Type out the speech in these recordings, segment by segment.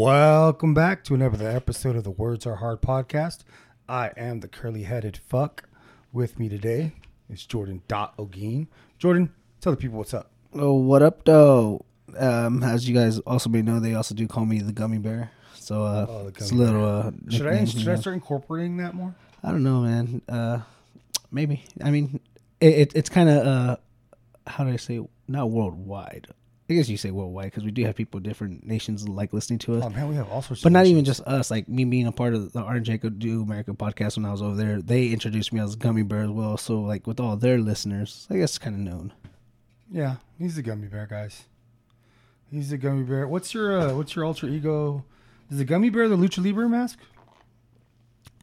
Welcome back to another episode of the Words Are Hard podcast. I am the curly headed fuck. With me today is Jordan Dot Ogeen. Jordan, tell the people what's up. Oh, what up, though? Um, as you guys also may know, they also do call me the gummy bear. So uh, Oh, it's a little. Uh, Should I should I start incorporating that more? I don't know, man. Uh, maybe. I mean, it, it it's kind of uh, how do I say? Not worldwide. I guess you say worldwide because we do have people different nations like listening to us. Oh man, we have all sorts. but not even just us. Like me being a part of the Art and Jacob Do America podcast when I was over there, they introduced me as Gummy Bear as well. So like with all their listeners, I guess it's kind of known. Yeah, he's the gummy bear, guys. He's the gummy bear. What's your uh, what's your alter ego? Is the gummy bear the lucha libre mask?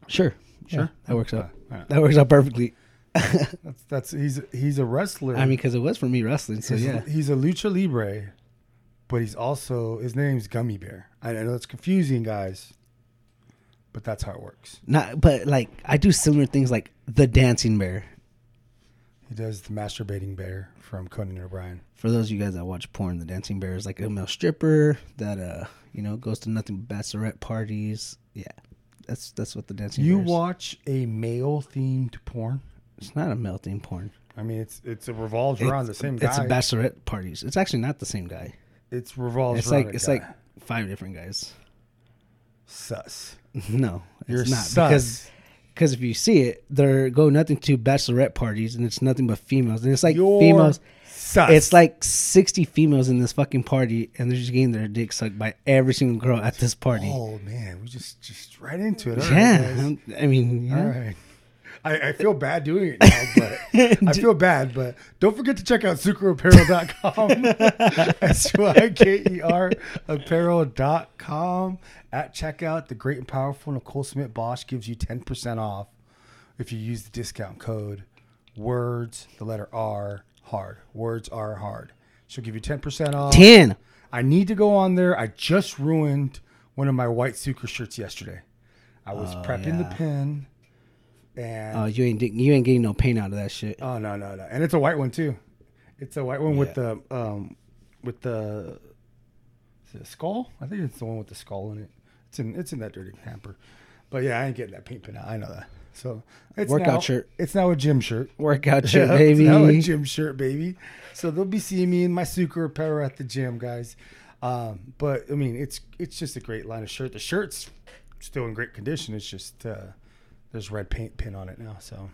Sure, Sure. sure, that works out. Uh, right. That works out perfectly. That's that's he's he's a wrestler. I mean, because it was for me wrestling, so he's, yeah. he's a lucha libre, but he's also his name's Gummy Bear. I know it's confusing, guys, but that's how it works. Not, but like I do similar things like the dancing bear. He does the masturbating bear from Conan O'Brien. For those of you guys that watch porn, the dancing bear is like a male stripper that uh you know goes to nothing but bachelorette parties. Yeah, that's that's what the dancing. You watch a male themed porn? It's not a melting porn. I mean, it's it's it revolves around the same guy. It's bachelorette parties. It's actually not the same guy. it's revolves It's around like a it's guy. like five different guys. sus. No, it's You're not sus. because because if you see it, they're go nothing to bachelorette parties and it's nothing but females and it's like You're females. sus. It's like sixty females in this fucking party and they're just getting their dick sucked by every single girl at this party. oh man, we just just right into it. All right, yeah. I'm- I mean, yeah. All right. I, I feel bad doing it now, but I feel bad. But don't forget to check out sikerapparel.com. S I K E R apparel.com. At checkout, the great and powerful Nicole Smith Bosch gives you 10% off if you use the discount code words, the letter R, hard. Words are hard. She'll give you 10% off. ten. I need to go on there. I just ruined one of my white Siker shirts yesterday. I was oh, prepping the pin, and Oh, you ain't you ain't getting no pain out of that shit. oh no no no, and it's a white one too. It's a white one with the um with the is it a skull. I think it's the one with the skull in it. It's in it's in that dirty hamper. But yeah, I ain't getting that paint pin out. I know that. So it's Workout now, shirt. It's now a gym shirt. Workout shirt, Yeah, it's now a gym shirt, baby. So they'll be seeing me in my Siker apparel at the gym, guys. Um, but I mean, it's it's just a great line of shirt. The shirt's still in great condition. It's just uh, there's red paint pin on it now. So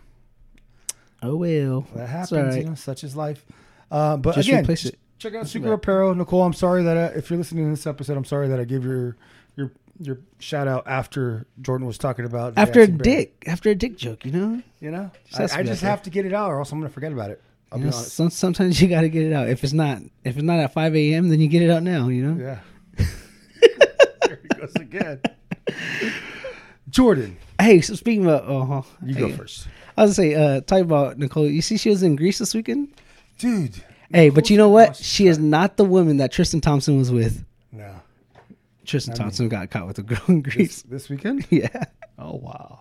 Oh well, that happens. right. You know, such is life. Uh, but Just again, replace it. check out Siker. Apparel. Nicole, I'm sorry that uh, if you're listening to this episode, I'm sorry that I gave your your your shout out after Jordan was talking about After a dick, after a dick joke, you know. You know, Just I, I just have to get it out, or else I'm gonna forget about it. I'll You be know, some, sometimes you got to get it out. If it's not, if it's not at five a.m., then you get it out now. You know. Yeah. there he goes again. Jordan, Hey, so speaking of, oh, you go first. I was gonna say, uh, talk about Nicole. You see, she was in Greece this weekend. Dude. Hey, but you know what? She is not the woman that Tristan Thompson was with. No. Tristan I mean- Thompson got caught with a girl in This, Greece. this weekend? Yeah, Oh, wow.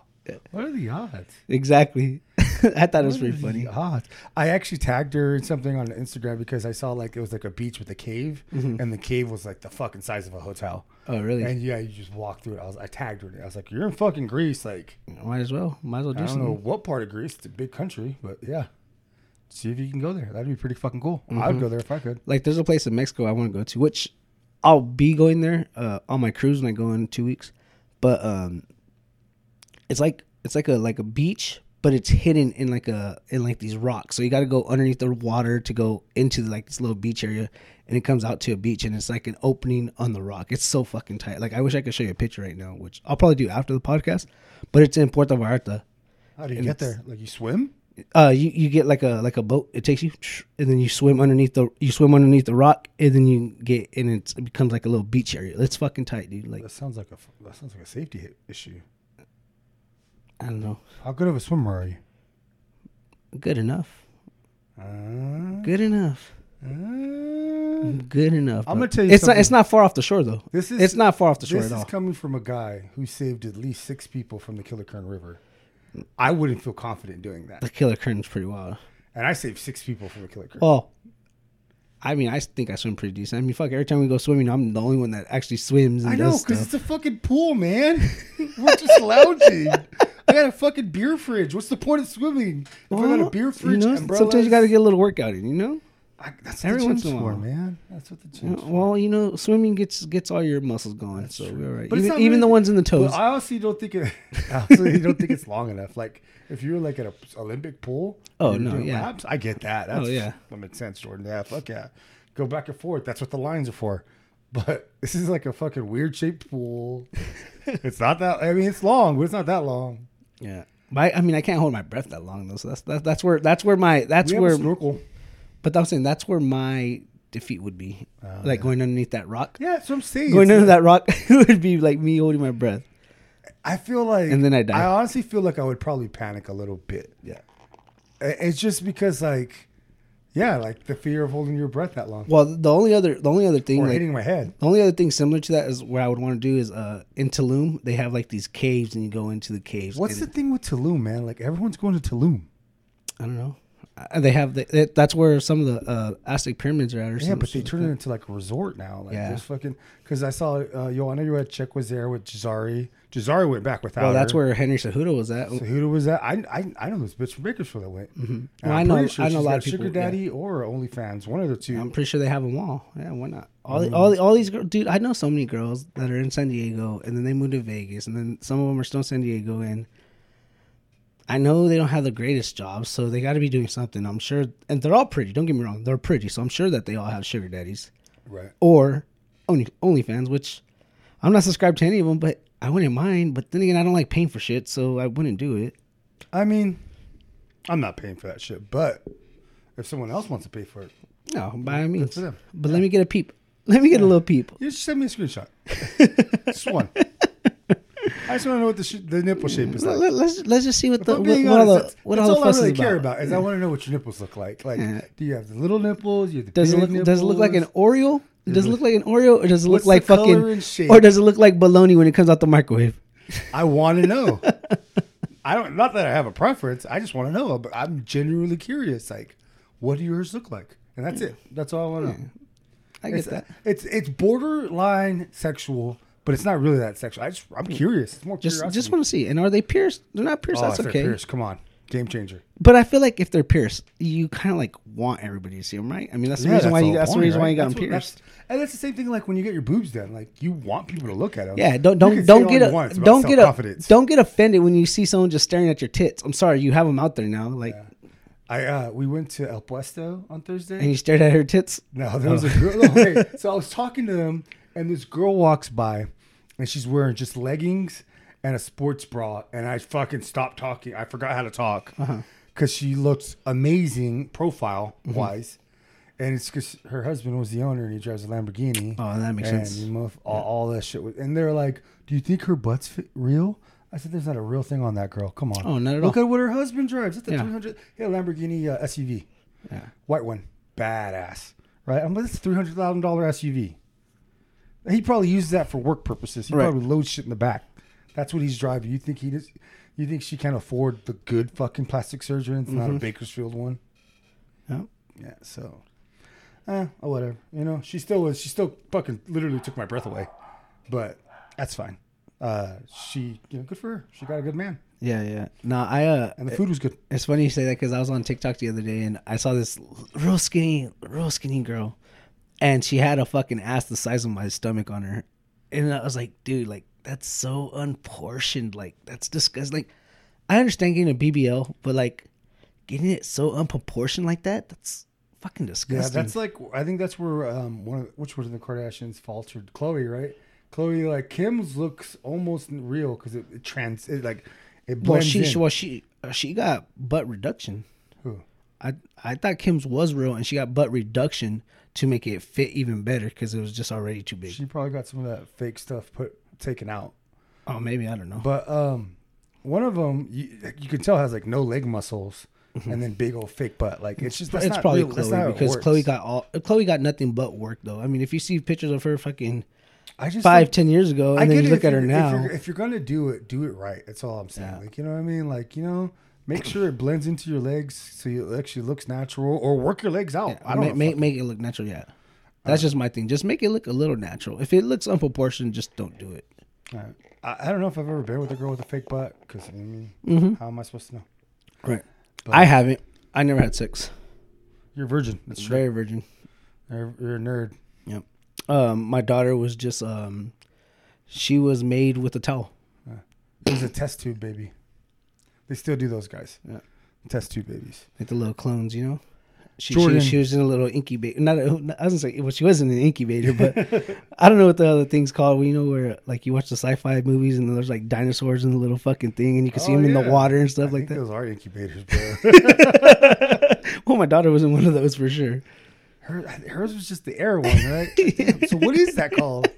What are the odds? exactly. I thought it was pretty funny. odds? I actually tagged her in something on Instagram because I saw like it was like a beach with a cave, and the cave was like the fucking size of a hotel. Oh, really? And yeah, you just walk through it. I was I tagged her. I was like, "You're in fucking Greece." Like Might as well. Might as well I do don't know what part of Greece. It's a big country, but yeah. See if you can go there. That'd be pretty fucking cool. I would go there if I could. Like, there's a place in Mexico I want to go to, which I'll be going there uh, on my cruise when I go in two weeks. But um, it's like it's like a like a beach, but it's hidden in like a in like these rocks. So you got to go underneath the water to go into like this little beach area, and it comes out to a beach, and it's like an opening on the rock. It's so fucking tight. Like I wish I could show you a picture right now, which I'll probably do after the podcast. But it's in Puerto Vallarta. How do you get there? Like you swim? Uh, you, you get like a like a boat. It takes you, and then you swim underneath the you swim underneath the rock, and then you get and it's, it becomes like a little beach area. It's fucking tight, dude. Like That sounds like a that sounds like a safety issue. I don't know, How good of a swimmer are you? good enough, Uh, good enough, uh, good enough. I'm gonna tell you it's not it's not far off the shore though. this is It's not far off the shore This is all. coming from a guy who saved at least six people from the Killer Kern River. I wouldn't feel confident doing that. The Killer Kern's pretty wild. And I saved six people from the Killer Kern. Well, I mean, I think I swim pretty decent. I mean, fuck, every time we go swimming, I'm the only one that actually swims. And I know because it's a fucking pool, man. We're just lounging. I got a fucking beer fridge. What's the point of swimming if I got a beer fridge? You know, umbrellas? sometimes you got to get a little workout in. You know. I, that's every what the gym's for, man. That's what the gym's for. Well, you know, swimming gets gets all your muscles going, so we're all right. But it's Even, not even the ones in the toes. I honestly don't think it. I honestly don't think it's long enough. Like if you're like at a Olympic pool. Oh, no, yeah. laps, I get that. Oh, that's, Oh, yeah. that makes sense, Jordan. Yeah, fuck yeah, go back and forth. That's what the lines are for. But this is like a fucking weird shaped pool. it's not that. I mean, it's long, but it's not that long. yeah. But I, mean, I can't hold my breath that long though. So that's that's, that's where that's where my that's we where. snorkel. But I was saying that's where my defeat would be, like going underneath that rock. Yeah, that's what I'm saying. Going It's under like- that rock would be like me holding my breath. I feel like, And then I die. I honestly feel like I would probably panic a little bit. Yeah. It's just because, like, yeah, like the fear of holding your breath that long Well, the only other the only other thing or like, hitting my head. The only other thing similar to that is where I would want to do is uh in Tulum they have like these caves and you go into the caves. What's the thing with Tulum, man? Like everyone's going to Tulum. I don't know. Uh, they have the, it, that's where some of the uh, Aztec pyramids are at. Or something. Yeah, but they shit turn it into like a resort now. Like Yeah. there's fucking because I saw uh, yo, I know you had Chick was there with Jazari. Jazari went back without. Well, that's her. where Henry Cejudo was at. Who was that? I I I know this bitch from Bakersfield that went. Mm-hmm. Well, I know- I know a lot of people, Sugar yeah. Daddy or OnlyFans, one of the 2 I'm pretty sure they have them all. Yeah, why not? All Mm. the, all the, all these girls, dude. I know so many girls that are in San Diego, and then they moved to Vegas, and then some of them are still in San Diego, and I know they don't have the greatest jobs, so they got to be doing something. I'm sure, and they're all pretty. Don't get me wrong, they're pretty, so I'm sure that they all have sugar daddies right. or only OnlyFans, which I'm not subscribed to any of them, but I wouldn't mind. But then again, I don't like paying for shit, so I wouldn't do it. I mean, I'm not paying for that shit, but if someone else wants to pay for it, No, by all means. But let me get a peep. Let me get a little peep. you just send me a screenshot. just one. I just want to know what the, sh- the nipple shape is like. Let, us let's just see what the what, what all the that's, what that's all I really is care about. is I want to know what your nipples look like. Like, Yeah. do you have the little nipples? You have the Does it look does it look like an? Oreo? Does it look like an Oreo, or does it look What's like fucking, or does it look like bologna when it comes out the microwave? I want to know. I don't. Not that I have a preference. I just want to know. But I'm genuinely curious. Like, what do yours look like? And that's it. That's all I want to know. I get It's, that. it's it's borderline sexual, but it's not really that sexual. I just I'm curious. It's more Just curiosity. just want to see. And are they pierced? They're not pierced. Oh, that's if they're okay. Pierced, come on, game changer. But I feel like if they're pierced, you kind of like want everybody to see them, right? I mean, that's the Yeah, reason why the you. whole That's the point, reason why right? you got That's them that's- pierced. And that's the same thing like when you get your boobs done. Like you want people to look at them. Yeah, don't don't don't get a you want, it's about don't get a don't get offended when you see someone just staring at your tits. I'm sorry, you have them out there now, like, I uh, we went to El Puesto on Thursday. and you stared at her tits. No, there was a girl. no, so I was talking to them, and this girl walks by, and she's wearing just leggings and a sports bra, and I fucking stopped talking. I forgot how to talk because Uh-huh. she looks amazing profile Mm-hmm. wise, and it's because her husband was the owner and he drives a Lamborghini. Oh, that makes and sense. all, all that shit. Was, and they're like, "Do you think her butt's fit real?" I said, "There's not a real thing on that girl. Come on. Oh, not at Look all. at what her husband drives. It's a Yeah. 300 yeah, Lamborghini uh, SUV." Yeah. white one, badass, right? I'm like, it's a three hundred thousand dollar SUV. He probably uses that for work purposes. He Right. probably loads shit in the back. That's what he's driving. You think he does? You think she can afford the good fucking plastic surgeon? It's not a Bakersfield one. Yeah. Yeah. So, eh, oh, whatever. You know, she still was. She still fucking literally took my breath away. But that's fine. Uh, she, you know, good for her. She got a good man, Yeah, yeah. No, I uh, and the food was good. It's funny you say that because I was on TikTok the other day and I saw this real skinny, real skinny girl, and she had a fucking ass the size of my stomach on her, and I was like, dude, like that's so unportioned, like that's disgusting. Like, I understand getting a BBL, but like getting it so unproportioned like that, that's fucking disgusting. Yeah, that's like I think that's where um one of which was in the Kardashians faltered. Khloe, right? Khloe, like Kim's looks almost real because it, it trans it like it blends. well, she, in. well, she, uh, she got butt reduction. Who? I, I thought Kim's was real, and she got butt reduction to make it fit even better because it was just already too big. She probably got some of that fake stuff put taken out. Oh, maybe I don't know. But um, one of them you, you can tell has like no leg muscles and then big old fake butt. Like it's just that's Mm-hmm. it's not probably real. Khloe because. Khloe got all Khloe got nothing but work though. I mean, if you see pictures of her fucking I just five, don't- ten years ago, I and then you look at her now, If you're, if you're gonna do it, do it right. That's all I'm saying. Yeah. Like you know what I mean? Like you know, make sure it blends into your legs so it actually looks natural, or work your legs out. I don't make, make make it look natural. Yeah, that's just my thing. Just make it look a little natural. If it looks unproportioned, just don't do it. I, I don't know if I've ever been with a girl with a fake butt because I mean, Mm-hmm. how am I supposed to know? Right. But- I haven't. I never had sex. You're a virgin. That's true. Very virgin. You're, you're a nerd. Um, my daughter was just um, she was made with a towel. It was a test tube baby. They still do those guys. Yeah. Test tube babies. like the little clones, you know. She, Jordan. she, she was in a little incubator. Not, a, I was gonna say, well, she wasn't an incubator, but I don't know what the other thing's called. You know, where like you watch the sci-fi movies and there's like dinosaurs in the little fucking thing, and you can see Oh, them in the water and I stuff like think that. Those are incubators, bro. well, my daughter was in one of those for sure. Her, hers was just the air one, right? Damn, so what is that called?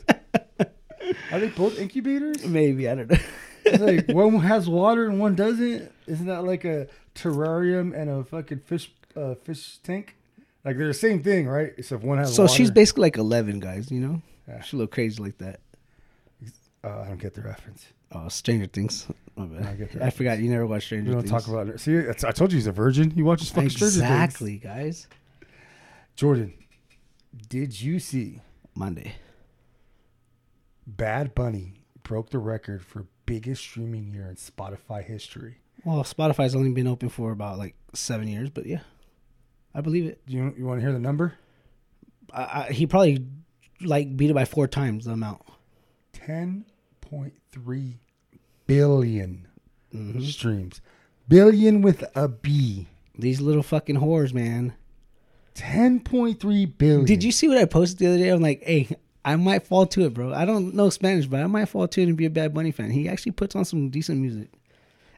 Are they both incubators? Maybe I don't know. It's like one has water and one doesn't. Isn't that like a terrarium and a fucking fish uh, fish tank? Like they're the same thing, right? Except one has. so water. she's basically like eleven, guys. You know, Yeah. she's a little crazy like that. Uh, I don't get the reference. Oh, Stranger Things. I get I, forgot you never watched Stranger We don't Things. talk about it. See, I told you he's a virgin. He watches fucking Stranger Things. exactly, guys. Jordan, did you see Monday. Bad Bunny broke the record for biggest streaming year in Spotify history? Well, Spotify's only been open for about like seven years, but yeah, I believe it. Do you you want to hear the number? I, I, he probably like beat it by four times the amount. Ten point three billion Mm-hmm. streams. Billion with a B. These little fucking whores, man. Ten point three billion. Did you see what I posted the other day? I'm like, hey, I might fall to it, bro. I don't know Spanish, but I might fall to it and be a Bad Bunny fan. He actually puts on some decent music.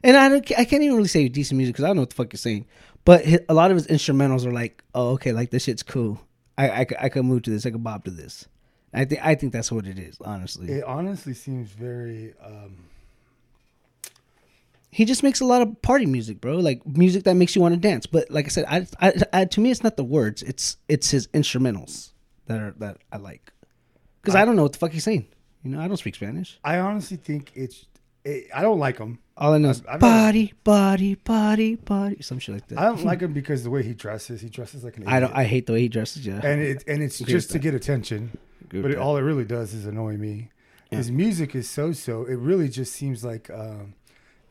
And I don't, I can't even really say decent music because I don't know what the fuck you're saying. But hi- a lot of his instrumentals are like, oh, okay, like this shit's cool. I—I could move to this. I could bob to this. I think I think that's what it is, honestly. It honestly seems very. Um, he just makes a lot of party music, bro. Like music that makes you want to dance. But like I said, I, I, I to me, it's not the words. It's it's his instrumentals that are that I like. Because I, don't know what the fuck he's saying. You know, I don't speak Spanish. I honestly think it's. It, I don't like him. All I know is I've body, body, body, body, some shit like that. I don't like him because the way he dresses. He dresses like an. I don't. I hate the way he dresses. Yeah, and it and it's Agree just to get attention. Agree But it, all it really does is annoy me. His music is so so. It really just seems like um,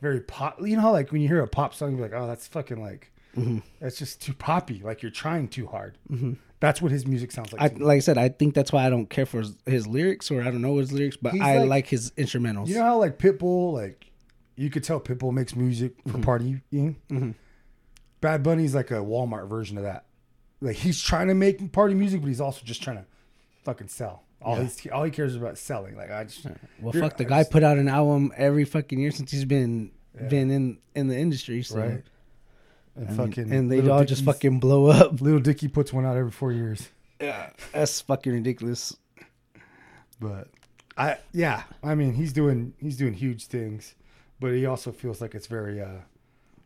very pop. You know how like when you hear a pop song, you're like, oh, that's fucking like Mm-hmm. that's just too poppy. Like you're trying too hard. That's what his music sounds like. I, like I said, I think that's why I don't care for his, his lyrics, or I don't know his lyrics, but He's I like- like, his instrumentals. You know how like Pitbull, like you could tell Pitbull makes music Mm-hmm. for partying. Bad Bunny's like a Walmart version of that. Like he's trying to make party music, but he's also just trying to fucking sell. All Yeah. he's all he cares about is selling. Like I just well, fuck, the I guy just- put out an album every fucking year since he's been been in in the industry. So, right. And mean, fucking and they all just fucking blow up. Lil Dicky puts one out every four years. Yeah, that's fucking ridiculous. But I yeah, I mean he's doing he's doing huge things, but he also feels like it's very uh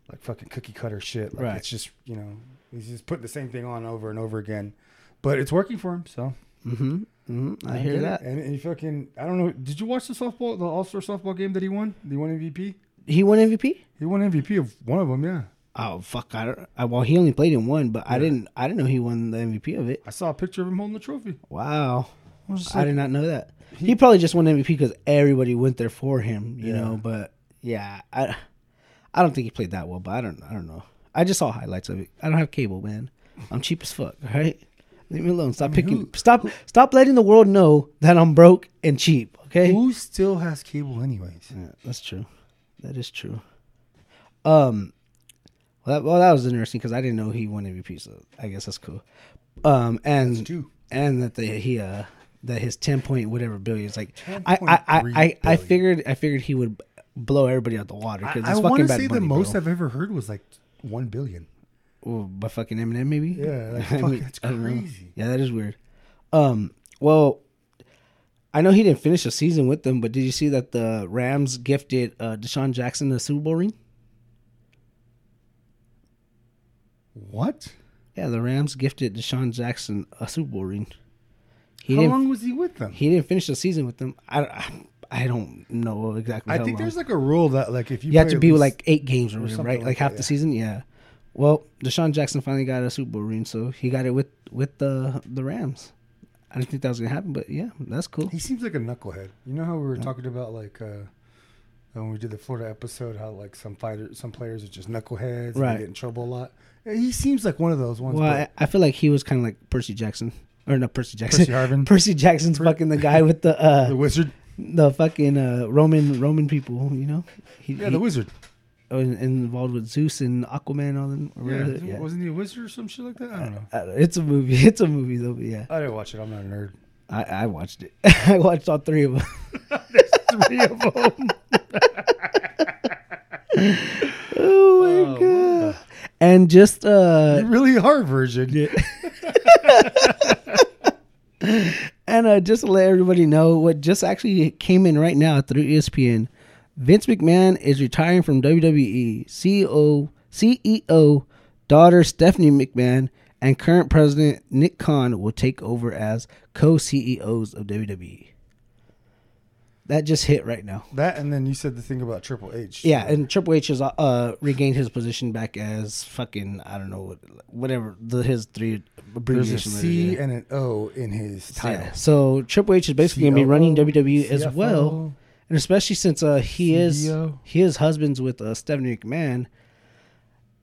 like fucking cookie cutter shit. Like Right. it's just you know he's just putting the same thing on over and over again, but it's working for him. So Mm-hmm. mm-hmm. I, hear that. And, and he fucking I don't know. Did you watch the softball the All Star softball game that he won? He won MVP. He won MVP. He won MVP of one of them. Yeah, Oh fuck! I don't. I, well, he only played in one, but I didn't. I didn't know he won the MVP of it. I saw a picture of him holding the trophy. Wow, I was I did not know that. He, probably just won MVP because everybody went there for him, you Yeah. know. But yeah, I, I don't think he played that well. But I don't. I don't know. I just saw highlights of it. I don't have cable, man. I'm cheap as fuck. All right, leave me alone. Stop picking. who- stop. Stop letting the world know that I'm broke and cheap. Okay. Who still has cable anyways? Yeah, that's true. That is true. Um, well, that, well, that was interesting because I didn't know he won MVP, so I guess that's cool. Um, and and that the he uh that his ten point whatever billion is like I I, I, I I figured I figured he would blow everybody out the water I, because I it's want to say Bunny, the most bro. I've ever heard was like one billion. Well, by fucking Eminem maybe. Yeah, like, fuck, mean, that's I crazy. Yeah, that is weird. Um, well, I know he didn't finish the season with them, but did you see that the Rams gifted uh, DeSean Jackson the Super Bowl ring? What? Yeah, the Rams gifted DeSean Jackson a Super Bowl ring. He How long was he with them? He didn't finish the season with them. I, I, I don't know exactly. I think long. there's like a rule that like if you you have to be like eight games or, or something right? like Like that, half yeah. the season. Yeah. Well, DeSean Jackson finally got a Super Bowl ring, so he got it with with the the Rams. I didn't think that was gonna happen, but yeah, that's cool. he seems like a knucklehead. You know how we were talking about like uh when we did the Florida episode, how like some fighters, some players are just knuckleheads, and Right. get in trouble a lot. He seems like one of those ones. Well, I, I feel like he was kind of like Percy Jackson, or not Percy Jackson. Percy Harvin, Percy Jackson's fucking the guy with the uh the wizard, the fucking uh Roman Roman people, you know. He, yeah, he- the wizard. oh, involved with Zeus and Aquaman and all them. or Yeah, yeah. wasn't he a wizard or some shit like that? I don't know. I. It's a movie. It's a movie though. But yeah, I didn't watch it. I'm not a nerd. I, I watched it. I watched all three of them. There's Three of them. Oh my Oh, god! And just uh, really hard version. and uh, just to let everybody know what just actually came in right now through ESPN. Vince McMahon is retiring from WWE. CEO CEO daughter Stephanie McMahon and current president Nick Khan will take over as co-CEOs of WWE. That just hit right now. That and then you said the thing about Triple H. Yeah, and Triple H has uh regained his position back as fucking I don't know whatever the his three there's a abbreviation C and an O in his title. Yeah. So Triple H is basically gonna be running WWE as well, and especially since uh he is CBO. he is husbands with uh, Stephanie McMahon.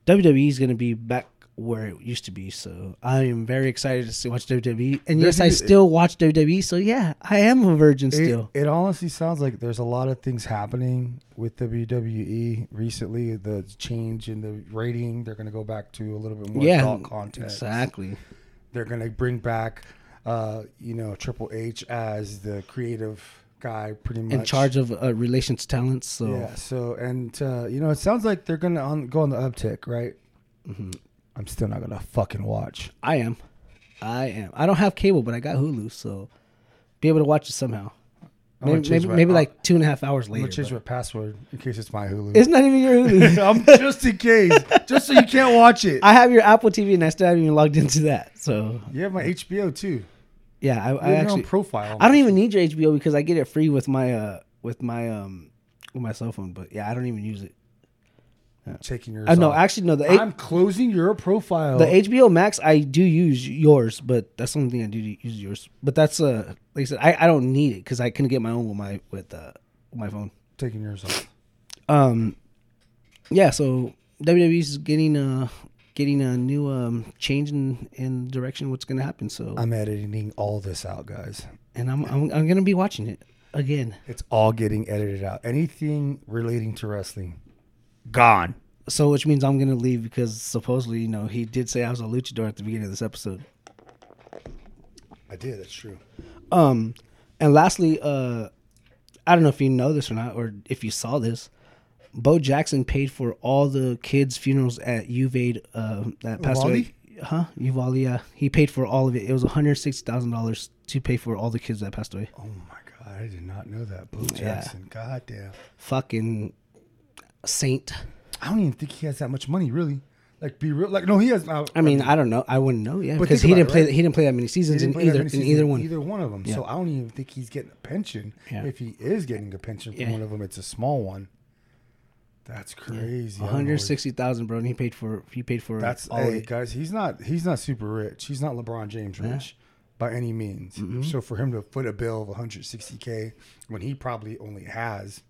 WWE is gonna be back where it used to be. So I am very excited to see watch WWE, and yes, I still watch WWE. So yeah, I am a virgin still. it honestly sounds like there's a lot of things happening with WWE recently. The change in the rating, they're going to go back to a little bit more yeah, adult content. exactly. They're going to bring back, uh, you know, Triple H as the creative guy, pretty much In charge of uh, relations talents. So Yeah. So and uh, you know, it sounds like they're going to on, go on the uptick, right? mhm. I'm still not to fucking watch. I am, I am. I don't have cable, but I got Hulu, so be able to watch it somehow. I'm gonna Maybe change maybe, my- maybe like two and a half hours I'm later. gonna change but- my password in case it's my Hulu. It's not even your Hulu. I'm just in case, just so you can't watch it. I have your Apple TV and I still haven't even logged into that. So You have my HBO too. yeah, I, You I have your own actually profile. I don't even need your HBO because I get it free with my uh with my um with my cell phone. But yeah, I don't even use it. Taking yours. I know off. actually no the I'm closing your profile. the HBO Max I do use yours, but that's the only thing I do use yours. But that's uh like I said I, I don't need it because I couldn't get my own with my with uh my phone. taking yours off. Um, yeah. So WWE is getting uh getting a new um change in in direction. What's gonna happen? So I'm editing all this out, guys. and I'm, I'm I'm gonna be watching it again. It's all getting edited out. Anything relating to wrestling, gone. So which means I'm gonna leave because supposedly you know he did say I was a luchador at the beginning of this episode. I did. That's true. Um, and lastly, uh, I don't know if you know this or not, or if you saw this. Bo Jackson paid for all the kids' funerals at Uvalde uh, that passed away. Huh? Uvalde, yeah. He paid for all of it. It was $160,000 to pay for all the kids that passed away. Oh my god, I did not know that. Bo Yeah. Jackson. God damn. Fucking saint. I don't even think he has that much money, really. Like, be real. Like, no, he has. Uh, I mean, I don't know. I wouldn't know, yeah, But because think he about didn't it, play. right? He didn't play that many seasons in didn't play that either in either one. Either one of them. So I don't even think he's getting a pension. Yeah. If he is getting a pension from Yeah. one of them, it's a small one. That's crazy. I One don't know hundred what- sixty thousand, bro. And he paid for. He paid for That's all hey it. guys. He's not. He's not super rich. He's not LeBron James rich by any means. Mm-hmm. So for him to foot a bill of 160k when he probably only has.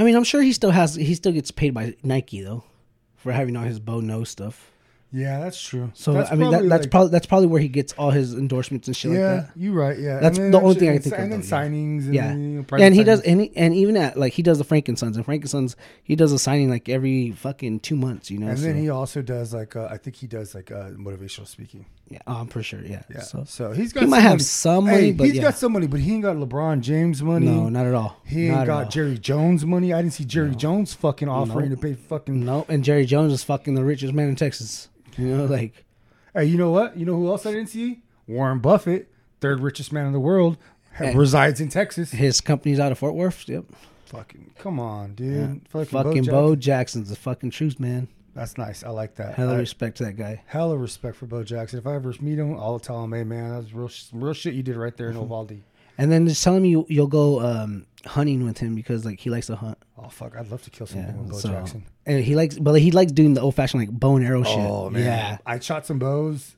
I mean, I'm sure he still has. He still gets paid by Nike though, for having all his Bo No stuff. Yeah, that's true. So that's I mean, that, that's like- probably that's probably where he gets all his endorsements and shit Yeah, like that. you're right. Yeah, That's the only thing I and think si- of, And signings. And Yeah, you know, and he does, signings. and he, and even at like he does the Frankensons, and Frankensons he does a signing like every fucking two months, you know. And then he also does like uh, I think he does like uh, motivational speaking. yeah, oh, I'm pretty sure, yeah. Yeah. So So, he's got he might some have money. some money, Hey, but he's yeah, got some money, but he ain't got LeBron James money. no, not at all. He ain't at got. Jerry Jones money. I didn't see Jerry Jones fucking offering No. to pay fucking. No, and Jerry Jones is fucking the richest man in Texas. You know, like Hey, you know what? You know who else I didn't see? Warren Buffett, third richest man in the world, ha- resides in Texas. his company's out of Fort Worth. Yep, Fucking come on, dude. Yeah. Fucking, fucking Bo. Bo Jackson. Jackson's the fucking truth, man. That's nice. I like that. Hella I- respect to that guy. hella respect for Bo Jackson. If I ever meet him, I'll tell him, "Hey, man, that's real, real shit you did right there in mm-hmm. Uvalde." And then just telling me you, you'll go um, hunting with him because like he likes to hunt. Oh fuck, I'd love to kill something Yeah, with Bo so Jackson. and he likes, but he likes doing the old fashioned like bow and arrow shit. Oh man, yeah, I shot some bows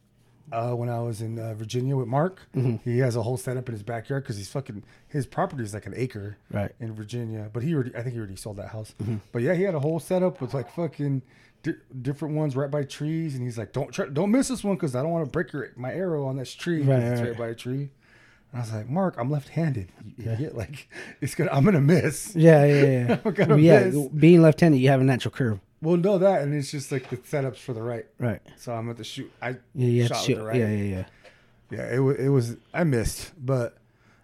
uh, when I was in uh, Virginia with Mark. Mm-hmm. He has a whole setup in his backyard because he's fucking his property is like an acre Right. in Virginia. But he already, I think he already sold that house. Mm-hmm. But yeah, he had a whole setup with like fucking di- different ones right by trees, and he's like, "Don't try, don't miss this one because I don't want to break your, my arrow on this tree. Right, it's right. right by a tree." And I was like, "Mark, I'm left-handed. Idiot. Like, it's gonna, I'm gonna miss." yeah, yeah, yeah. Yeah, miss. being left-handed, you have a natural curve. Well, no, that and it's just like the setups for the right. Right. So I'm at the shoot. I Yeah, you have to shot shoot. the right. Yeah, yeah, yeah. Yeah, it was. It was. I missed, but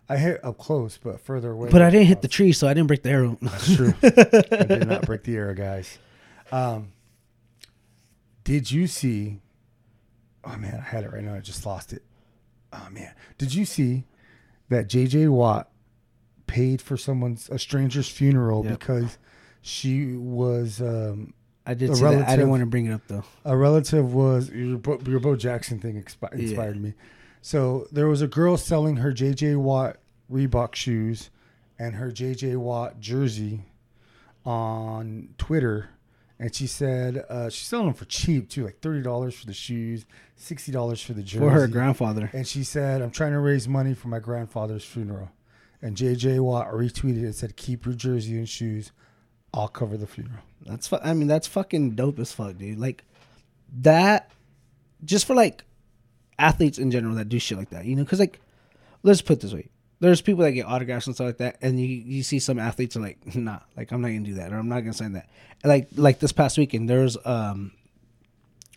I hit up close, but further away. But I didn't hit the tree, so I didn't break the arrow. That's true. I did not break the arrow, guys. Um, did you see? Oh man, I had it right now. I just lost it. Oh man, did you see that J.J. Watt paid for someone's a stranger's funeral Yep. because she was um, I did see that. I relative- didn't want to bring it up though. a relative was your Bo, your Bo Jackson thing expi- Yeah. inspired me. So there was a girl selling her JJ Watt Reebok shoes and her JJ Watt jersey on Twitter, and she said uh, she's selling them for cheap too, like thirty dollars for the shoes, sixty dollars for the jersey. For her grandfather. And she said, "I'm trying to raise money for my grandfather's funeral." And JJ Watt retweeted and said, "Keep your jersey and shoes. I'll cover the funeral." That's fu- I mean that's fucking dope as fuck, dude. Like that just for like athletes in general that do shit like that, you know? Cuz like let's put this way. There's people that get autographs and stuff like that and you you see some athletes are like, "Nah, like I'm not going to do that or I'm not going to sign that." Like like this past weekend there was um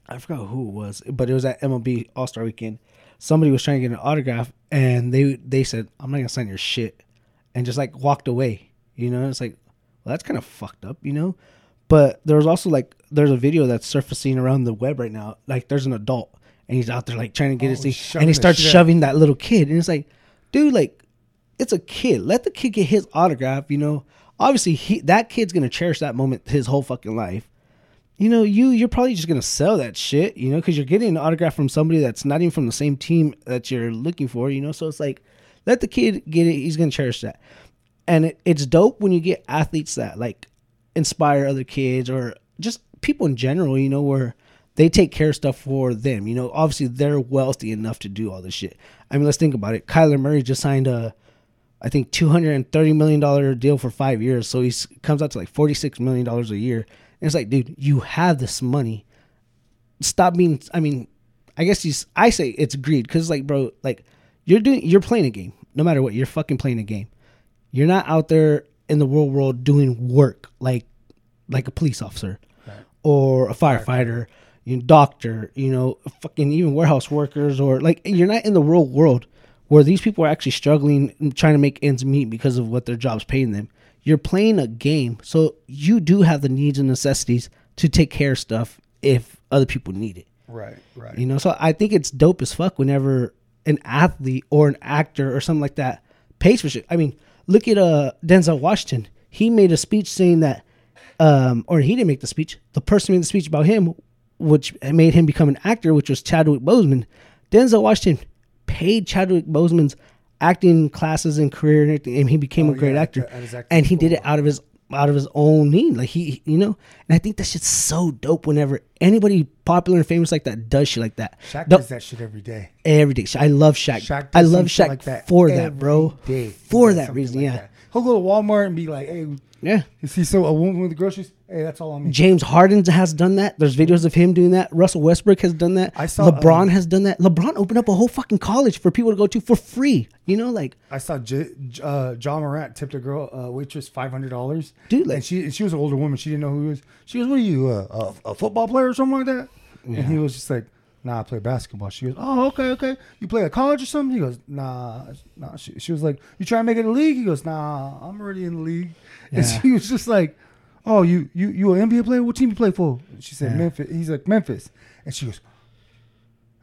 I forgot who it was, but it was at MLB All-Star weekend. Somebody was trying to get an autograph and they they said, "I'm not going to sign your shit." And just like walked away. You know, it's like well, that's kind of fucked up, you know? But there was also like there's a video that's surfacing around the web right now. Like there's an adult and he's out there like trying to get Oh, his thing, and he starts shoving that little kid, and it's like, dude, like it's a kid. Let the kid get his autograph. You know, obviously he that kid's gonna cherish that moment his whole fucking life. You know, you you're probably just gonna sell that shit. You know, because you're getting an autograph from somebody that's not even from the same team that you're looking for. You know, so it's like let the kid get it. He's gonna cherish that and it, it's dope when you get athletes that like inspire other kids or just people in general you know where they take care of stuff for them you know obviously they're wealthy enough to do all this shit i mean let's think about it kyler murray just signed a i think 230 million dollar deal for five years. So he comes out to like 46 million dollars a year. And it's like dude you have this money. Stop being i mean i guess he's. I say it's greed. Because like bro like you're doing you're playing a game. No matter what you're fucking playing a game. You're not out there in the real world doing work like like a police officer or a firefighter, you know, doctor, you know, fucking even warehouse workers or like you're not in the real world where these people are actually struggling and trying to make ends meet because of what their job's paying them. You're playing a game, so you do have the needs and necessities to take care of stuff if other people need it. Right, right. You know, so I think it's dope as fuck whenever an athlete or an actor or something like that pays for shit. I mean, look at uh Denzel Washington. He made a speech saying that, um, or he didn't make the speech. The person made the speech about him, which made him become an actor, which was Chadwick Boseman. Denzel Washington paid Chadwick Boseman's acting classes and career and everything, and he became Oh, a great yeah, actor. And he did it out of his out of his own need. Like he, you know, and I think that shit's so dope. Whenever anybody popular and famous like that does shit like that, Shaq does that shit every day. every day. I love Shaq. Shaq I love shit Shaq like that for that, bro. day. For that reason, like yeah, that. He'll go to Walmart and be like, "Hey, yeah. you see so a woman with the groceries? Hey, that's all on me." James Harden has done that. There's videos of him doing that. Russell Westbrook has done that. I saw, LeBron um, has done that. LeBron opened up a whole fucking college for people to go to for free. You know, like I saw J, uh, Ja Morant tipped a girl uh, waitress five hundred dollars. Dude, like- and she and she was an older woman. She didn't know who he was. She goes, "What are you, uh, a, a football player or something like that?" And he was just like, "Nah, I play basketball." She goes, "Oh, okay, okay. You play at college or something?" He goes, "Nah, nah." She, she was like, "You trying to make it a league?" He goes, "Nah, I'm already in the league." And she was just like, "Oh, you you you an NBA player? What team you play for?" She said, Yeah. "Memphis." He's like, "Memphis," and she goes.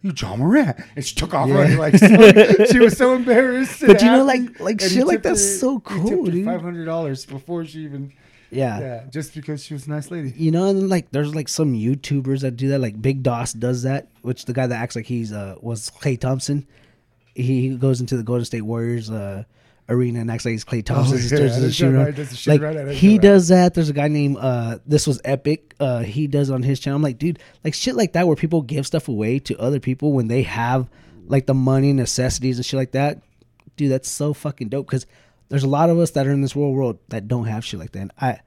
You Ja Morant, and she took off Yeah. running like so, she was so embarrassed. But you know, like- like shit like that's so cool, dude. Five hundred dollars before she even, yeah. yeah, just because she was a nice lady. You know, and then, like there's like some YouTubers that do that. Like Big Doss does that, which the guy that acts like he's uh was Klay Thompson. He goes into the Golden State Warriors uh arena and acts like he's Klay Thompson. Oh, yeah, does the that's shoot right, around. does Like around, he right. does that. There's a guy named uh, this was epic. Uh, he does on his channel. I'm like, dude, like shit like that where people give stuff away to other people when they have like the money necessities and shit like that. Dude, that's so fucking dope because there's a lot of us that are in this world world that don't have shit like that. And I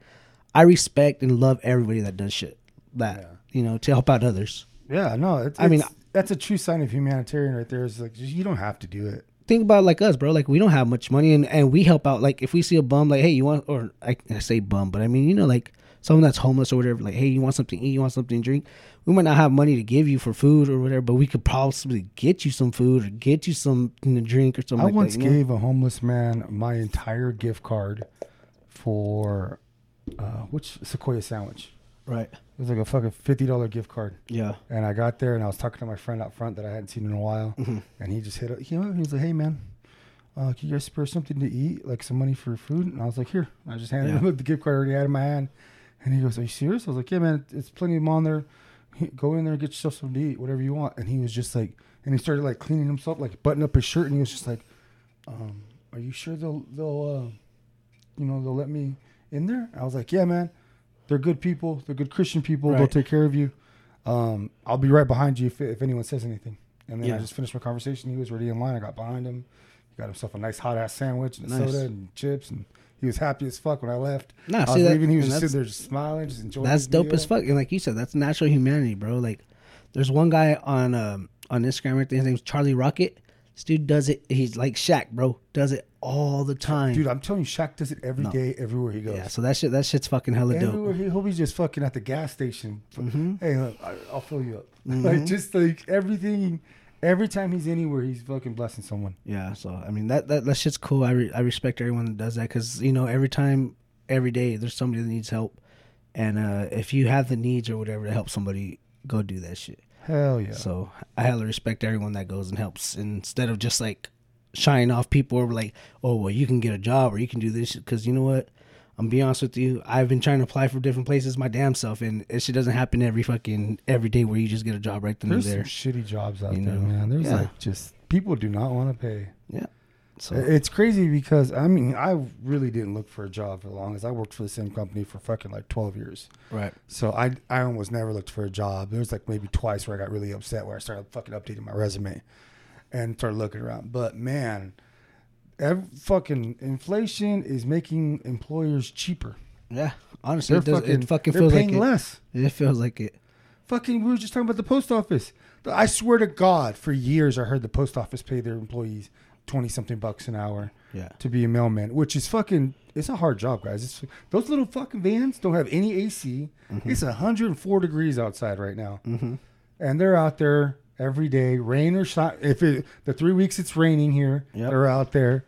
I respect and love everybody that does shit that Yeah. you know to help out others. Yeah, no, it's, I mean, that's a true sign of humanitarian right there. Is like just, you don't have to do it. think about like us, bro. Like we don't have much money, and, and we help out. Like if we see a bum, like hey, you want, or I, I say bum, but I mean you know like someone that's homeless or whatever. Like hey, you want something to eat, you want something to drink. We might not have money to give you for food or whatever, but we could possibly get you some food or get you something to drink or something. I like once that, you know? gave a homeless man my entire gift card for uh, which Sequoia sandwich. right. It was like a fucking fifty dollar gift card. Yeah. And I got there and I was talking to my friend out front that I hadn't seen in a while, Mm-hmm. and he just hit. up- You know, he was like, "Hey man, uh, can you guys spare something to eat, like some money for food?" And I was like, "Here." I just handed Yeah. him the gift card I already had in my hand, and he goes, "Are you serious?" I was like, "Yeah, man, it's plenty of them on there. Go in there and get yourself something to eat, whatever you want." And he was just like, and he started like cleaning himself, like button up his shirt, and he was just like, um, "Are you sure they'll they'll, uh, you know, they'll let me in there?" I was like, "Yeah, man." They're good people. They're good Christian people. They'll take care of you. Um, I'll be right behind you if, if anyone says anything. And then I just finished my conversation. He was already in line. I got behind him. He got himself a nice hot ass sandwich and Nice. soda and chips. And he was happy as fuck when I left. Nah, I see that- leaving. He was just sitting there, just smiling, just enjoying. That's dope as fuck. And like you said, that's natural humanity, bro. Like, there's one guy on um, on Instagram. right there, his name's Charlie Rocket. This dude does it. He's like Shaq, bro. Does it all the time. Dude, I'm telling you, Shaq does it every day, No. everywhere he goes. yeah. So that shit, that shit's fucking hella Everywhere dope. he, he'll be just fucking at the gas station. Mhm. Hey, look, I, I'll fill you up. Mm-hmm. Like just like everything. Every time he's anywhere, he's fucking blessing someone. Yeah. So I mean, that that that shit's cool. I re- I respect everyone that does that because you know every time, every day, there's somebody that needs help, and uh, if you have the needs or whatever to help somebody, go do that shit. Hell yeah. So I hella respect everyone that goes and helps instead of just like shying off people or like, oh well, you can get a job or you can do this because you know what. I'm be honest with you. I've been trying to apply for different places my damn self, and it shit doesn't happen every fucking every day where you just get a job right then and There's some there. shitty jobs out You there, know? man. There's Yeah. like just people do not want to pay. Yeah. So It's crazy because I mean I really didn't look for a job for long as I worked for the same company for fucking like 12 years. right. So I I almost never looked for a job. There was like maybe twice where I got really upset where I started fucking updating my resume and started looking around. But man, every, fucking inflation is making employers cheaper. Yeah. Honestly, it, does, fucking it fucking they're feels paying like it. less. It feels like it. Fucking, we were just talking about the post office. I swear to God, for years I heard the post office pay their employees twenty something bucks an hour Yeah. to be a mailman, which is fucking. It's a hard job, guys. It's, those little fucking vans don't have any AC. It's 104 degrees outside right now, Mm-hmm. and they're out there every day, rain or shine. If it, the three weeks it's raining here, Yep. they're out there,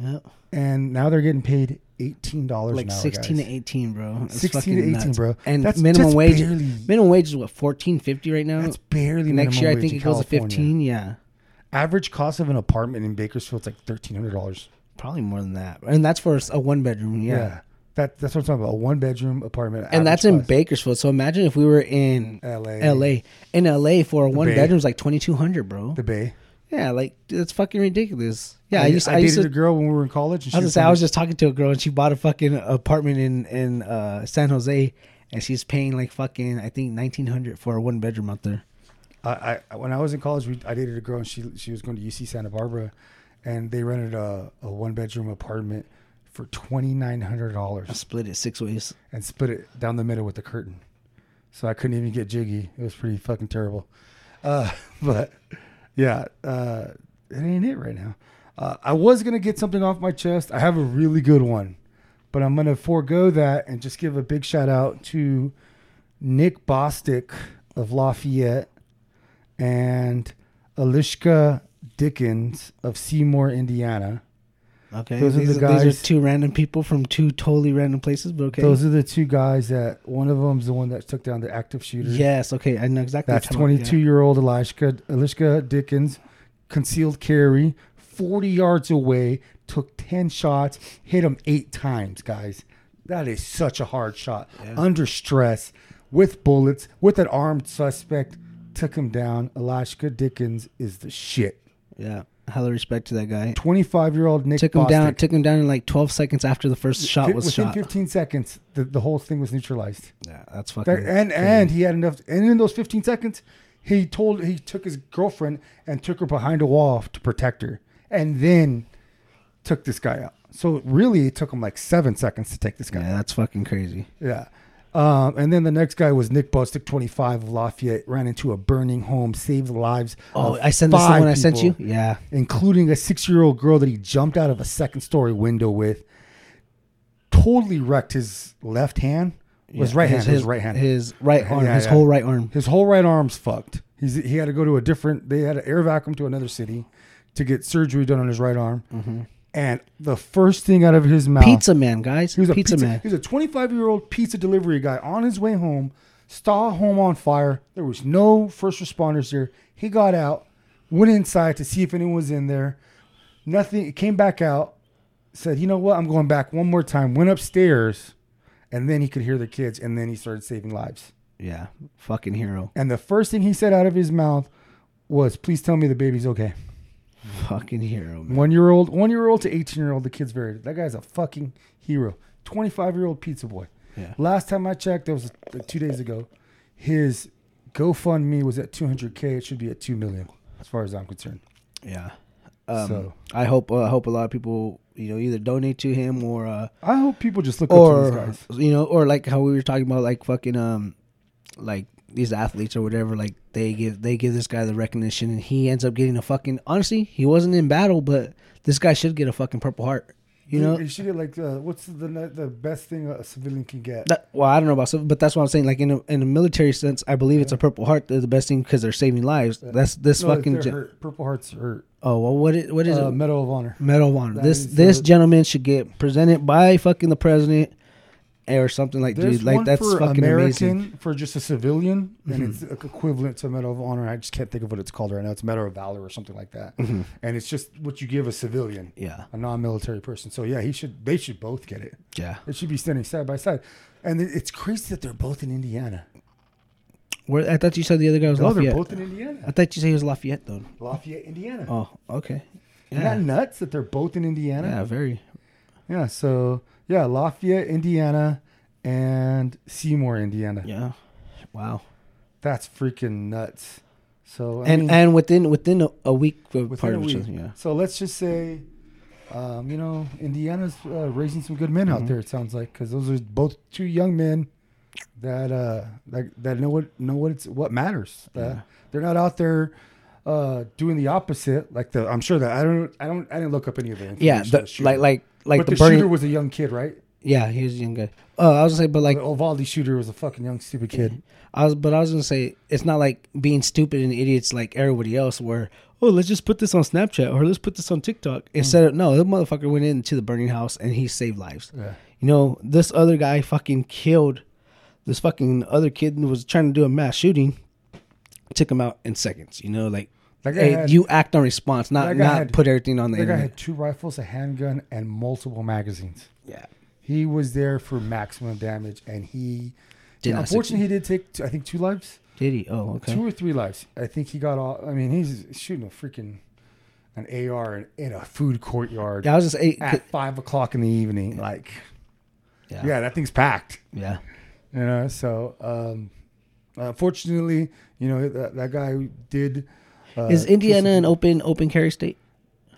Yep. and now they're getting paid eighteen dollars Like an hour. sixteen guys. to eighteen, bro. It's 16 to 18, nuts. bro. And That's- minimum wage. barely- minimum wage is what fourteen fifty right now. That's barely Next year, I think it goes to fifteen. Yeah. Average cost of an apartment in Bakersfield is like thirteen hundred dollars. Probably more than that, and that's for a one bedroom. Yeah, That that's what I'm talking about. A one bedroom apartment. and that's in Bakersfield. So imagine if we were in. LA. L.A. In L.A. for a one Bay. bedroom is like twenty two hundred, bro. The Bay. Yeah, like that's fucking ridiculous. Yeah, I, I, used I, I, used dated to. a girl when we were in college. And I was she gonna say, I was just talking to a girl and she bought a fucking apartment in in uh, San Jose, and she's paying like fucking I think nineteen hundred for a one bedroom out there. I, I when I was in college, we, I dated a girl and she she was going to UC Santa Barbara, and they rented a, a one bedroom apartment for twenty nine hundred I dollars split it six ways. and split it down the middle with the curtain. So I couldn't even get jiggy. It was pretty fucking terrible. Uh, but yeah, uh, it ain't it right now. Uh, I was gonna get something off my chest. I have a really good one, but I'm gonna forego that and just give a big shout out to Nick Bostic of Lafayette and Elisjsha Dickens of Seymour, Indiana. Okay, Those are these, the these are two random people from two totally random places, but okay. Those are the two guys that one of them's the one that took down the active shooter. yes, okay, I know exactly. That's what you're talking about, 22 year old Elisjsha, Elisjsha Dickens, concealed carry, 40 yards away, took 10 shots, hit him eight times, guys. That is such a hard shot. Yeah. Under stress, with bullets, with an armed suspect, took him down. Elisjsha Dickens is the shit. Yeah, Hella respect to that guy. 25 year old Nick Took him down. Took him down in like 12 seconds after the first shot Fi- was Within shot. 15 seconds, the, the whole thing was neutralized. Yeah, that's fucking. That- and and he had enough. And in those 15 seconds, he told he took his girlfriend and took her behind a wall to protect her, and then took this guy out. So really, it took him like seven seconds to take this guy yeah, out. that's fucking crazy. Yeah. Um, and then the next guy was Nick Bostic, 25 of Lafayette, ran into a burning home, saved the lives. Oh, I sent this the one I sent you. Yeah, including a six-year-old girl that he jumped out of a second-story window with. Totally wrecked his left hand. Was Yeah, right hand. His, His, his right hand. His right arm. Yeah, his yeah. whole right arm. His whole right arm's fucked. He's he had to go to a different. They had to air vacuum to another city to get surgery done on his right arm. Mm-hmm. And the first thing out of his mouth, Pizza man, guys. he was a pizza, man. He was a 25 year old pizza delivery guy on his way home. Saw a home on fire. There was no first responders there. He got out, went inside to see if anyone was in there. Nothing. Came back out. Said, "You know what? I'm going back one more time." Went upstairs, and then he could hear the kids, and then he started saving lives. Yeah, fucking hero. And the first thing he said out of his mouth was, "Please tell me the baby's okay." Fucking hero, man. One year old, one year old to eighteen year old, the kid's very. That guy's a fucking hero. Twenty five year old pizza boy. Yeah. Last time I checked, that was like two days ago. His GoFundMe was at two hundred k. It should be at two million, as far as I'm concerned. Yeah. Um, So- I hope uh, I hope a lot of people you know either donate to him or uh, I hope people just look up to these guys. you know or like how we were talking about like fucking um like these athletes or whatever like they give they give this guy the recognition and he ends up getting a fucking honestly he wasn't in battle but this guy should get a fucking purple heart you know you should get like uh, what's the the best thing a civilian can get? That, well, I don't know about but that's what I'm saying. Like in a in a military sense, I believe it's a Purple Heart. They're the best thing because they're saving lives. That's this No, fucking. gen- hurt. Purple Hearts hurt. oh well, what is, what is Uh, it? Medal of Honor. Medal of Honor. that This this gentleman should get presented by fucking the president or something like There's dude. Like that's for fucking American amazing. for just a civilian, and Mhm. it's equivalent to Medal of Honor. I just can't think of what it's called right now. It's Medal of Valor or something like that. Mhm. And it's just what you give a civilian, Yeah, a non-military person. So yeah, he should. They should both get it. yeah. It should be standing side by side. And it- it's crazy that they're both in Indiana. Where I thought you said the other guy was No, they're Lafayette. both in Indiana. I Indiana. thought you said he was Lafayette though. Lafayette, Indiana. Oh, okay. Isn't Yeah, that nuts that they're both in Indiana? yeah, very. Yeah. So yeah, Lafayette, Indiana, and Seymour, Indiana. Yeah. Wow. That's freaking nuts. So I and mean- and within within a, a week of part of week. yeah. So let's just say, um, you know, Indiana's uh, raising some good men out Mhm. there. It sounds like because those are both two young men that uh that, that know what know what it's what matters. Yeah. They're not out there uh doing the opposite. Like the I'm sure that I don't I don't I didn't look up any of the Yeah, information the, like like like but the, the, burning. shooter was a young kid, right? yeah, he was a young guy. Oh, I was gonna say, but like the Uvalde shooter was a fucking young stupid kid. I was, but I was gonna say it's not like being stupid and idiots like everybody else. Where oh, let's just put this on Snapchat or let's put this on TikTok. Instead hmm. of no, the motherfucker went into the burning house and he saved lives. Yeah. You know, this other guy fucking killed this fucking other kid was trying to do a mass shooting. Took him out in seconds. You know, like Hey, had- you act on response, not not had- put everything on the That guy had two rifles, a handgun, and multiple magazines. yeah, He was there for maximum damage, and he. Did not unfortunately, he did take, I think, two lives, did he? Oh, okay. two or three lives. I think he got all. I mean, he's shooting a freaking an AR in, in a food courtyard Yeah, I was just eight. at five o'clock in the evening. Like, Yeah, yeah, that thing's packed. yeah. You know, so um, unfortunately, you know that, that guy did. Uh, Is Indiana an open open carry state?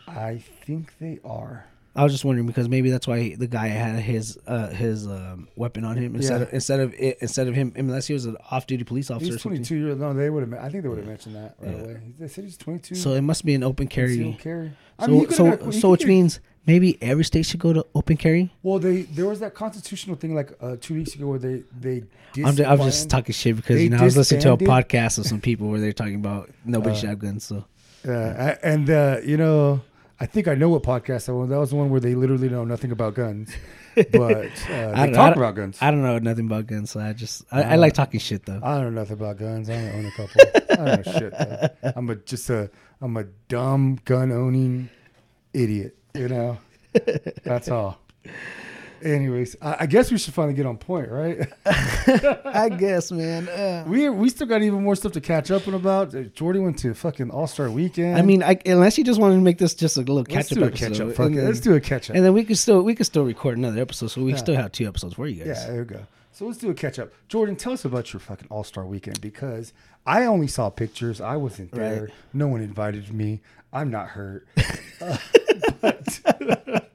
I think they are. I was just wondering because maybe that's why the guy had his uh, his um, weapon on him instead Yeah. of instead of it, instead of him unless he was an off duty police officer He's 22 years. No, they would have. I think they would have mentioned that right Yeah. away. They said he's 22. So it must be an open carry. carry. I So mean, he could've so so which means maybe every state should go to open carry. Well, they there was that constitutional thing like uh, two weeks ago where they they. I'm, ju- I'm just talking shit because you know I was listening to a podcast of some people where they're talking about nobody Uh, should have guns. So Uh, and uh, you know, I think I know what podcast that was. That was the one where they literally know nothing about guns, but uh, they don't talk I don't- about guns. I don't know nothing about guns. So I just I, I Uh, like talking shit though. I don't know nothing about guns. I don't own a couple. I don't know shit. Though. I'm a just a I'm a dumb gun owning idiot. You know, that's all. Anyways, I, I guess we should finally get on point, right? I guess, man. Uh, we we still got even more stuff to catch up on about. Uh, Jordy went to fucking All Star Weekend. I mean, I, unless you just wanted to make this just a little let's catch up do a episode, catch up. and it. Let's do a catch up. and then we could still we could still record another episode, so we Yeah. still have two episodes for you guys. Yeah, there we go. So let's do a catch up. Jordan, tell us about your fucking All Star Weekend because I only saw pictures. I wasn't there. Right. No one invited me. I'm not hurt. Uh, but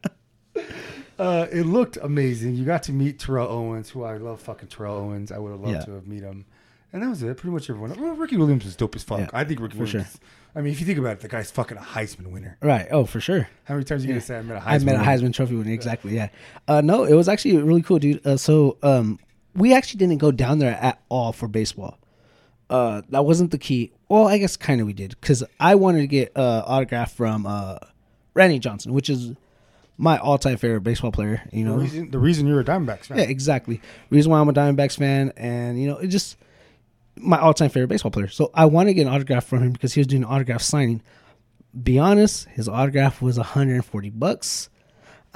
uh, it looked amazing. You got to meet Terrell Owens, who I love. Fucking Terrell Owens. I would have loved Yeah. to have met him. And that was it. Pretty much everyone. Well, Ricky Williams was dope as fuck. Yeah, I think Ricky for Williams. sure. I mean, if you think about it, the guy's fucking a Heisman winner. Right. Oh, for sure. How many times are you gonna say I met a Heisman? I met a? Heisman Trophy winner. Exactly. Yeah. Uh, no, it was actually really cool, dude. Uh, so um, we actually didn't go down there at all for baseball. Uh, that wasn't the key. Well, I guess kind of we did because I wanted to get uh, autograph from uh, Randy Johnson, which is my all-time favorite baseball player. You The know, reason, the reason you're a Diamondbacks fan. yeah, exactly. Reason why I'm a Diamondbacks fan, and you know, it just my all-time favorite baseball player. So I want to get an autograph from him because he was doing an autograph signing. Be honest, his autograph was 140 bucks.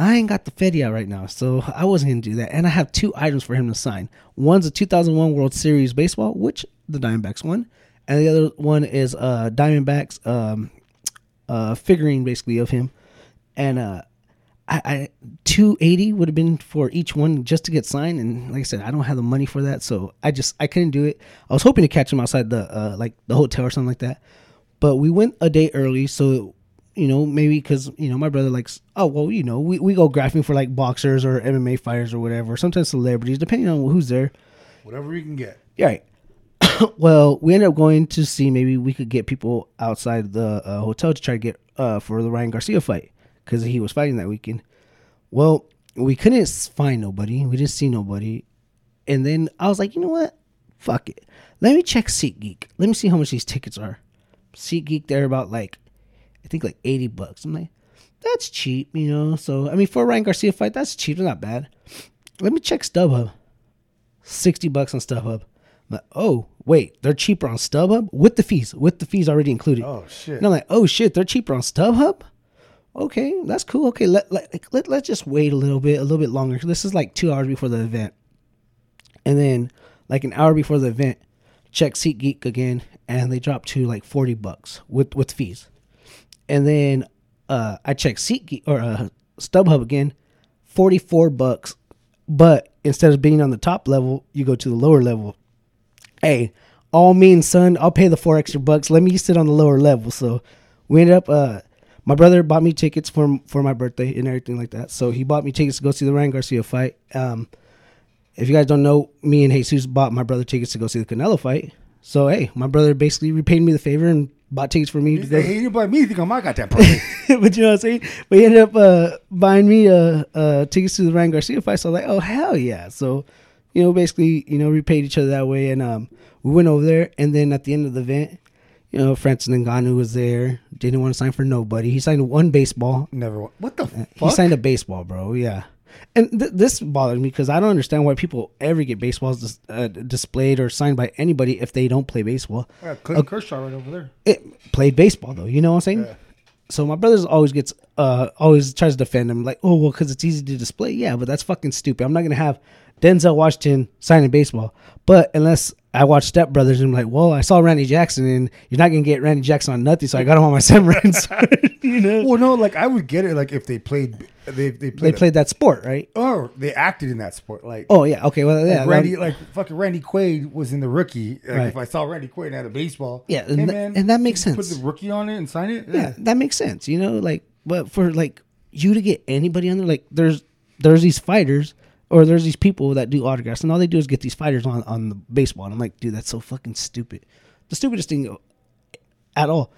I ain't got the Fed out right now, so I wasn't gonna do that. And I have two items for him to sign. One's a 2001 World Series baseball, which the Diamondbacks won, and the other one is uh Diamondbacks um uh figurine basically of him, and uh I, I 280 would have been for each one just to get signed and like i said i don't have the money for that so i just i couldn't do it i was hoping to catch him outside the uh like the hotel or something like that but we went a day early so you know maybe because you know my brother likes oh well you know we, we go graphing for like boxers or mma fighters or whatever sometimes celebrities depending on who's there Whatever we can get. yeah right well we ended up going to see maybe we could get people outside the uh, hotel to try to get uh for the ryan garcia fight because he was fighting that weekend well, we couldn't find nobody. We didn't see nobody. And then I was like, you know what? Fuck it. Let me check SeatGeek. Let me see how much these tickets are. SeatGeek, they're about like, think like 80 bucks. I'm like, that's cheap, you know? So, I mean, for a Ryan Garcia fight, that's cheap. It's not bad. Let me check StubHub. 60 bucks on StubHub. I'm like, oh, wait, they're cheaper on StubHub with the fees, with the fees already included. Oh shit. And I'm like, oh shit, they're cheaper on StubHub. Okay, that's cool. Okay, let let let let's just wait a little bit, a little bit longer. This is like two hours before the event, and then like an hour before the event, check SeatGeek again, and they drop to like forty bucks with with fees. And then uh, I checked SeatGeek or uh, StubHub again, forty four bucks. But instead of being on the top level, you go to the lower level. Hey, all means, son, I'll pay the four extra bucks. Let me sit on the lower level. So we ended up. Uh, my brother bought me tickets for for my birthday and everything like that. So he bought me tickets to go see the Ryan Garcia fight. Um, if you guys don't know, me and Jesus bought my brother tickets to go see the Canelo fight. So hey, my brother basically repaid me the favor and bought tickets for me go. They hated by me. Think on my goddamn birthday? but you know what I'm saying? But he ended up uh, buying me uh, uh, tickets to the Ryan Garcia fight. So I was like, oh hell yeah! So you know, basically, you know, repaid each other that way, and um, we went over there. And then at the end of the event, you know, Francis Ngannou was there. Didn't want to sign for nobody. He signed one baseball. Never. What the He signed a baseball, bro. Yeah. And th- this bothers me because I don't understand why people ever get baseballs dis- uh, displayed or signed by anybody if they don't play baseball. Got Clayton Kershaw right over there. It played baseball though, you know what I'm saying? Yeah. So my brother always gets uh always tries to defend him like, oh well, because it's easy to display. Yeah, but that's fucking stupid. I'm not gonna have Denzel Washington signing baseball, but unless I watch Step Brothers and I'm like, well, I saw Randy Jackson and you're not gonna get Randy Jackson on nothing, so I got him on my severance. you know, Well, no, like I would get it. Like if they played, they they they played, played that sport, right? or they acted in that sport. Like Oh yeah, okay, well yeah, like Randy, like fucking Randy Quaid was in the rookie. Like Right. if I saw Randy Quaid and had a baseball, Yeah, and hey, th- man, and that makes sense. Put the rookie on it and sign it. yeah, that makes sense. You know, like, but for like you to get anybody on there, like, there's there's these fighters or there's these people that do autographs, and all they do is get these fighters on on the baseball. And I'm like, dude, that's so fucking stupid. The stupidest thing at all.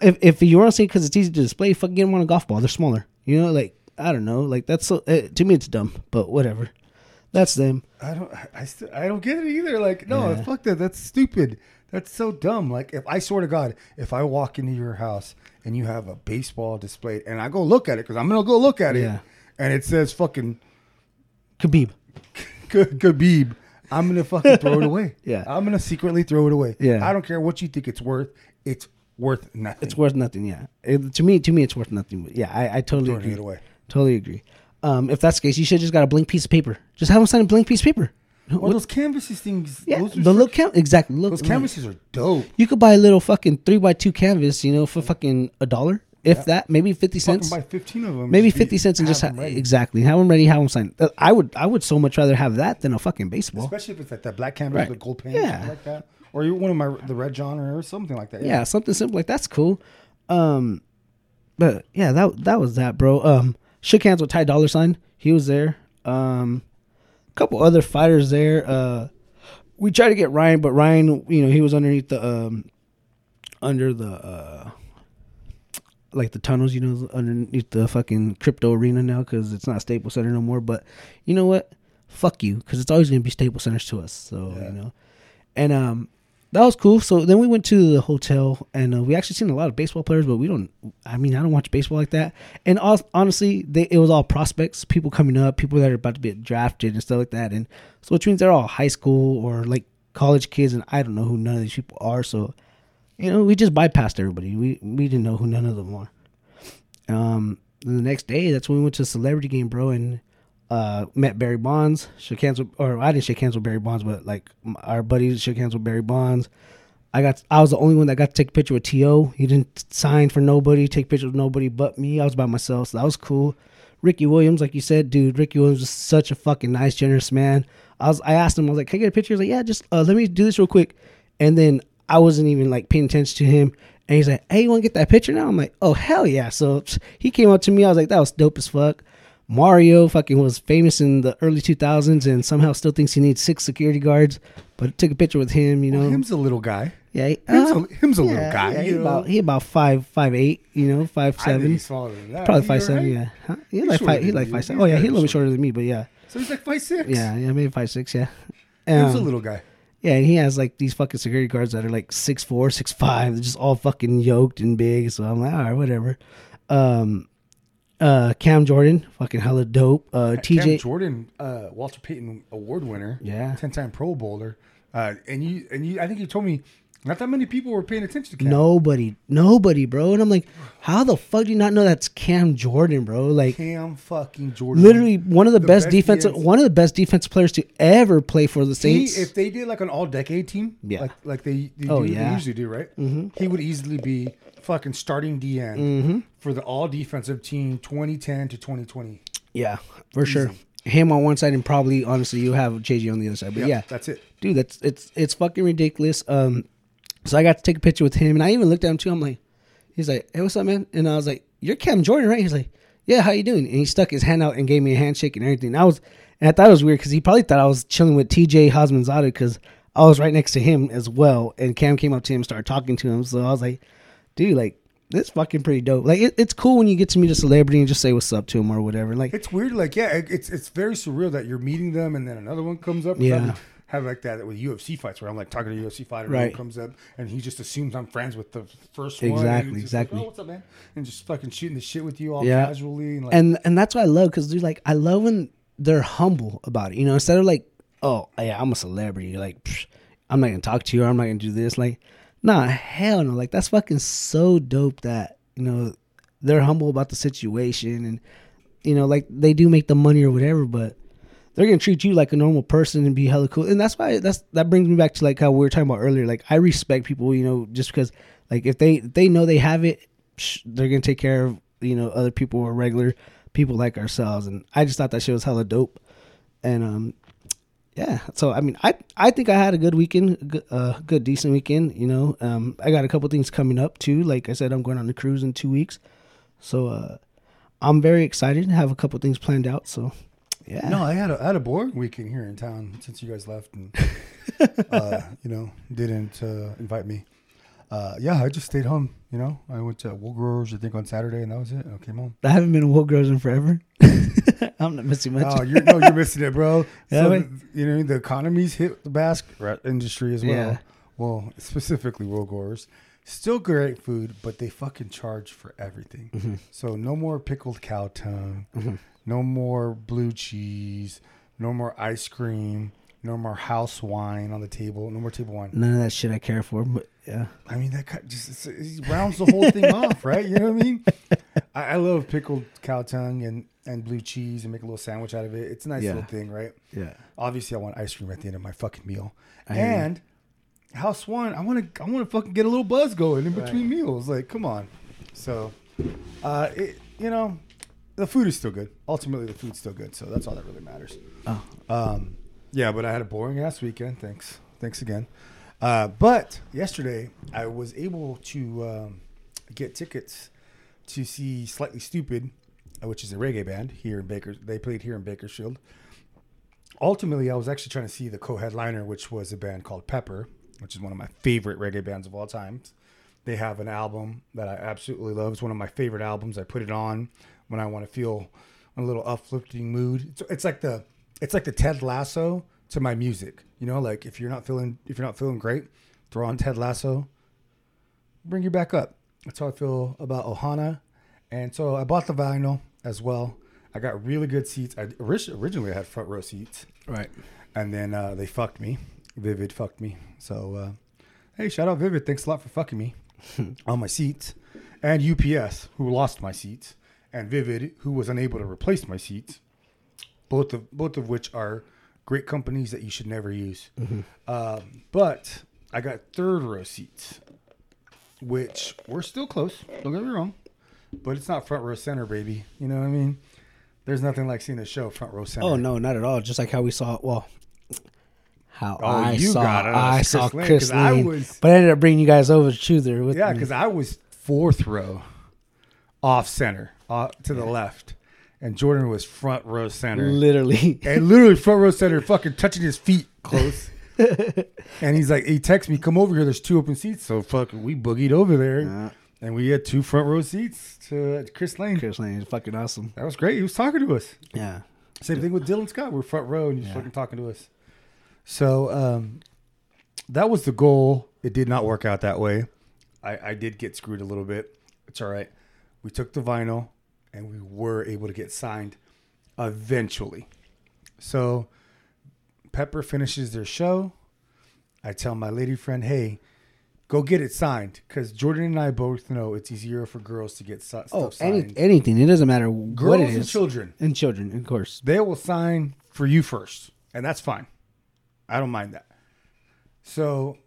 If if you want to say because it's easy to display, fucking get them on a golf ball. They're smaller. You know, like I don't know, like that's so uh, to me it's dumb, but whatever. That's them. I don't. I- I still. I don't get it either. Like no, Yeah. fuck that. That's stupid. That's so dumb. Like if I swear to God, if I walk into your house and you have a baseball displayed, and I go look at it because I'm gonna go look at it, Yeah. and it says fucking Khabib. Khabib, I'm gonna fucking throw it away. Yeah. I'm gonna secretly throw it away. Yeah. I don't care what you think it's worth. It's worth nothing. It's worth nothing. Yeah, It- to me, to me, it's worth nothing. But yeah, I, I totally Throwing agree. it away. Totally agree. Um, if that's the case, you should just got a blank piece of paper. Just have them sign a blank piece of paper. Well, those canvases things. Yeah, those, the little cam exactly. Look, those canvases are dope. You could buy a little fucking three by two canvas, you know, for fucking a dollar, if Yeah. that, maybe fifty cents, buy fifteen of them. maybe be- fifty cents, and just ha- them exactly have them ready, have them signed. Uh, I would, I would so much rather have that than a fucking baseball. Especially if it's like that black canvas Right. with gold paint, Yeah. yeah, like that, or you one of my the red John or something like that. yeah, something simple like that's cool. Um, but yeah, that that was that, bro. Um, shook hands with Ty Dolla Sign. He was there. Um, a couple other fighters there. Uh, we tried to get Ryan, but Ryan, you know, he was underneath the um, under the uh, like the tunnels, you know, underneath the fucking crypto arena now because it's not Staples Center no more. But you know what? Fuck you, because it's always gonna be Staples Centers to us. So Yeah. you know, and um, that was cool. So then we went to the hotel, and uh, we actually seen a lot of baseball players, but we don't. I mean, I don't watch baseball like that. And al- honestly, they, it was all prospects, people coming up, people that are about to get drafted and stuff like that. And so which means they're all high school or like college kids, and I don't know who none of these people are. So you know, we just bypassed everybody. We we didn't know who none of them were. Um, the next day, that's when we went to a celebrity game, bro, and uh, met Barry Bonds. Shook hands with, or I didn't shake hands with Barry Bonds, but like our buddies shook hands with Barry Bonds. I got, I was the only one that got to take a picture with To. He didn't sign for nobody, take pictures with nobody but me. I was by myself, so that was cool. Ricky Williams, like you said, dude, Ricky Williams was such a fucking nice, generous man. I was, I asked him, I was like, "Can I get a picture?" He's like, "Yeah, just uh, let me do this real quick." And then I wasn't even like paying attention to him. And he's like, "Hey, you want to get that picture now?" I'm like, "Oh hell yeah!" So he came up to me. I was like, "That was dope as fuck." Mario fucking was famous in the early 2000s and somehow still thinks he needs six security guards. But took a picture with him, you know. Well, him's a little guy. yeah, he, Him's, uh, a, him's a yeah, little guy. yeah, he about he about five five eight, you know, five seven, he's smaller than that. probably He five seven. alright? Yeah, huh? he's He's like five. Than like five seven. Oh yeah, he's a little bit shorter than me, but yeah, So he's like five six. yeah, yeah, maybe five six. Yeah, Him's a Um, little guy. Yeah, and he has like these fucking security guards that are like six four, six five, they're just all fucking yoked and big. So I'm like, all right, whatever. Um, uh, Cam Jordan, fucking hella dope. Uh, Cam TJ, Jordan, uh, Walter Payton Award winner. Yeah. ten time Pro Bowler. Uh, and you and you, I think you told me not that many people were paying attention to Cam. nobody, nobody, bro. And I'm like, how the fuck do you not know that's Cam Jordan, bro? Like, Cam fucking Jordan. literally one of the, The best, best defensive, one of the best defensive players to ever play for the He, Saints. if they did like an all decade team, Yeah. like like they, they, Oh, do, yeah. they usually do, right? Mm-hmm. He would easily be fucking starting DN Mm-hmm. for the all defensive team 2010 to 2020. yeah, for sure. Him on one side and probably honestly you have JJ on the other side. But yeah, that's it. dude, that's it's it's fucking ridiculous. Um, so I got to take a picture with him, and I even looked at him too. I'm like, he's like, "Hey, what's up, man?" And I was like, "You're Cam Jordan, right?" He's like, "Yeah, how you doing?" And he stuck his hand out and gave me a handshake and everything. I was, and I thought it was weird because he probably thought I was chilling with TJ Houshmandzadeh because I was right next to him as well. And Cam came up to him, and started talking to him. So I was like, "Dude, like." This fucking pretty dope. Like it, it's cool when you get to meet a celebrity and just say what's up to him or whatever. Like It's weird, like yeah, it- it's it's very surreal that you're meeting them and then another one comes up. Yeah. Have like that with UFC fights where I'm like talking to a UFC fighter, Right. and one comes up and he just assumes I'm friends with the first one. and Exactly, like, exactly. oh, what's up, man? And just fucking shooting the shit with you all Yeah. casually and like and and that's what I love because dude, like I love when they're humble about it. You know, instead of like, oh yeah, I'm a celebrity. Like, psh, I'm not gonna talk to you. or I'm not gonna do this. Like, nah, hell no. Like that's fucking so dope that you know they're humble about the situation and you know like they do make the money or whatever, but they're gonna treat you like a normal person and be hella cool. And that's why that's that brings me back to like how we were talking about earlier. Like I respect people, you know, just because like if they if they know they have it, they're gonna take care of you know other people or regular people like ourselves. And I just thought that shit was hella dope. And um, yeah. So I mean, I I think I had a good weekend, a good, uh, good decent weekend. You know, um, I got a couple things coming up too. Like I said, I'm going on the cruise in two weeks, so uh, I'm very excited. To have a couple things planned out. So yeah. No, I had a I had a boring weekend here in town since you guys left and uh, you know didn't uh, invite me. Uh, yeah, I just stayed home. You know, I went to Wool Growers I think on Saturday and that was it. I came home. I haven't been to Wool Growers in forever. I'm not missing much. Oh, you're no, you're missing it, bro. Yeah, so, you know the economy's hit the Basque industry as well. Yeah. Well, specifically Wool Growers. Still great food, but they fucking charge for everything. Mm-hmm. So no more pickled cow tongue, no more blue cheese, no more ice cream. No more house wine on the table. No more table wine. None of that shit I care for, but yeah. I mean, that cut just it's, it rounds the whole thing off, right? You know what I mean? I, I love pickled cow tongue and and blue cheese and make a little sandwich out of it. It's a nice Yeah. little thing, right? Yeah. Obviously, I want ice cream at the end of my fucking meal. I and house wine, I want to I want to fucking get a little buzz going in between meals. Like, come on. So, uh, it, you know, the food is still good. Ultimately, the food's still good. So that's all that really matters. Oh. Um, yeah, but I had a boring ass weekend. Thanks. Thanks again. Uh, but yesterday, I was able to um, get tickets to see Slightly Stoopid, uh, which is a reggae band here in Baker. They played here in Bakersfield. Ultimately, I was actually trying to see the co-headliner, which was a band called Pepper, which is one of my favorite reggae bands of all time. They have an album that I absolutely love. It's one of my favorite albums. I put it on when I want to feel a little uplifting mood. It's, it's like the it's like the Ted Lasso to my music. You know, like if you're not feeling if you're not feeling great, throw on Ted Lasso, bring you back up. That's how I feel about Ohana. And so I bought the vinyl as well. I got really good seats. I orig- originally I had front row seats, Right. and then uh, they fucked me. Vivid fucked me. So uh, hey, shout out Vivid. Thanks a lot for fucking me on my seats, and UPS who lost my seats, and Vivid who was unable to replace my seats. Both of both of which are great companies that you should never use. Um, but I got third row seats, which were still close. Don't get me wrong, but it's not front row center, baby. You know what I mean? There's nothing like seeing a show front row center. Oh no, not at all. Just like how we saw. Well, how Oh, I you saw. got it. I Chris saw Lane, Chris 'cause I Lane, was- but I ended up bringing you guys over to Chuther with Yeah, because I was fourth row, off center, uh, to the left, and Jordan was front row center, literally. and literally front row center, fucking touching his feet close. and he's like, he texts me, "Come over here. There's two open seats." So fucking, we boogied over there, Yeah. and we had two front row seats to Chris Lane. Chris Lane is fucking awesome. That was great. He was talking to us. Yeah. Same thing with Dylan Scott. We're front row, and he's Yeah. fucking talking to us. So um, that was the goal. It did not work out that way. I, I did get screwed a little bit. It's all right. We took the vinyl, and we were able to get signed eventually. So Pepper finishes their show. I tell my lady friend, "Hey, go get it signed," because Jordan and I both know it's easier for girls to get oh, stuff Oh, signed. any, anything. It doesn't matter girls what it and is. children And children, of course. they will sign for you first, and that's fine. I don't mind that. So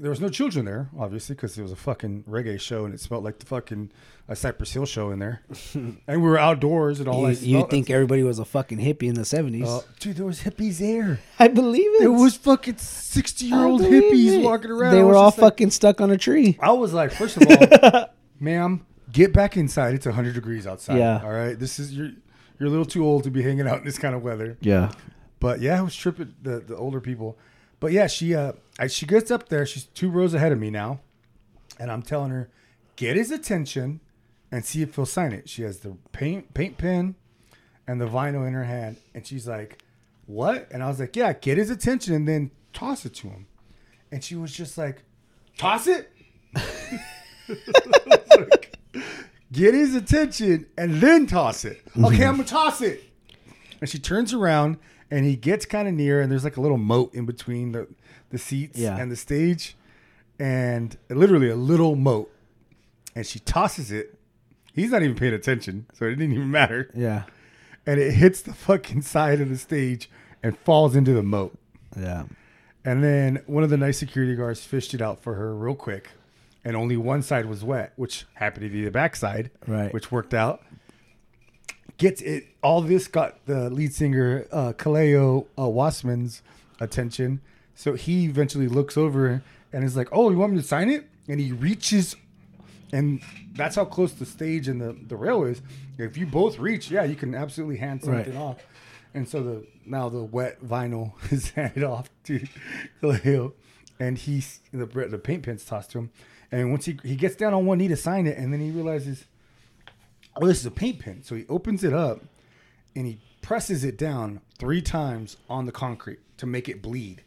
there was no children there, obviously, because it was a fucking reggae show, and it smelled like the fucking a Cypress Hill show in there. and we were outdoors, and all You, I you smelled- think everybody was a fucking hippie in the seventies? Uh, dude, there was hippies there. I believe it. There was fucking sixty year old hippies it. walking around. They were all like- fucking stuck on a tree. I was like, first of all, ma'am, get back inside. It's hundred degrees outside. Yeah. All right. This is you're you're a little too old to be hanging out in this kind of weather. Yeah. But yeah, I was tripping the, the older people. But yeah, she uh she gets up there. She's two rows ahead of me now, and I'm telling her, get his attention, and see if he'll sign it. She has the paint paint pen, and the vinyl in her hand, and she's like, "What?" And I was like, "Yeah, get his attention, and then toss it to him." And she was just like, "Toss it." Get his attention and then toss it. Okay, I'm gonna toss it. And she turns around and he gets kind of near, and there's like a little moat in between the, the seats Yeah. and the stage, and literally a little moat. And she tosses it. He's not even paying attention, so it didn't even matter. Yeah. And it hits the fucking side of the stage and falls into the moat. Yeah. And then one of the nice security guards fished it out for her real quick. And only one side was wet, which happened to be the backside, Right. which worked out. Gets it. All this got the lead singer uh, Kaleo uh, Wassman's attention. So he eventually looks over and is like, "Oh, you want me to sign it?" And he reaches, and that's how close the stage and the the rail is. If you both reach, yeah, you can absolutely hand something Right. off. And so the now the wet vinyl is handed off to Kaleo, and he's the the paint pen's tossed to him. And once he he gets down on one knee to sign it, and then he realizes, oh, this is a paint pen. So he opens it up, and he presses it down three times on the concrete to make it bleed.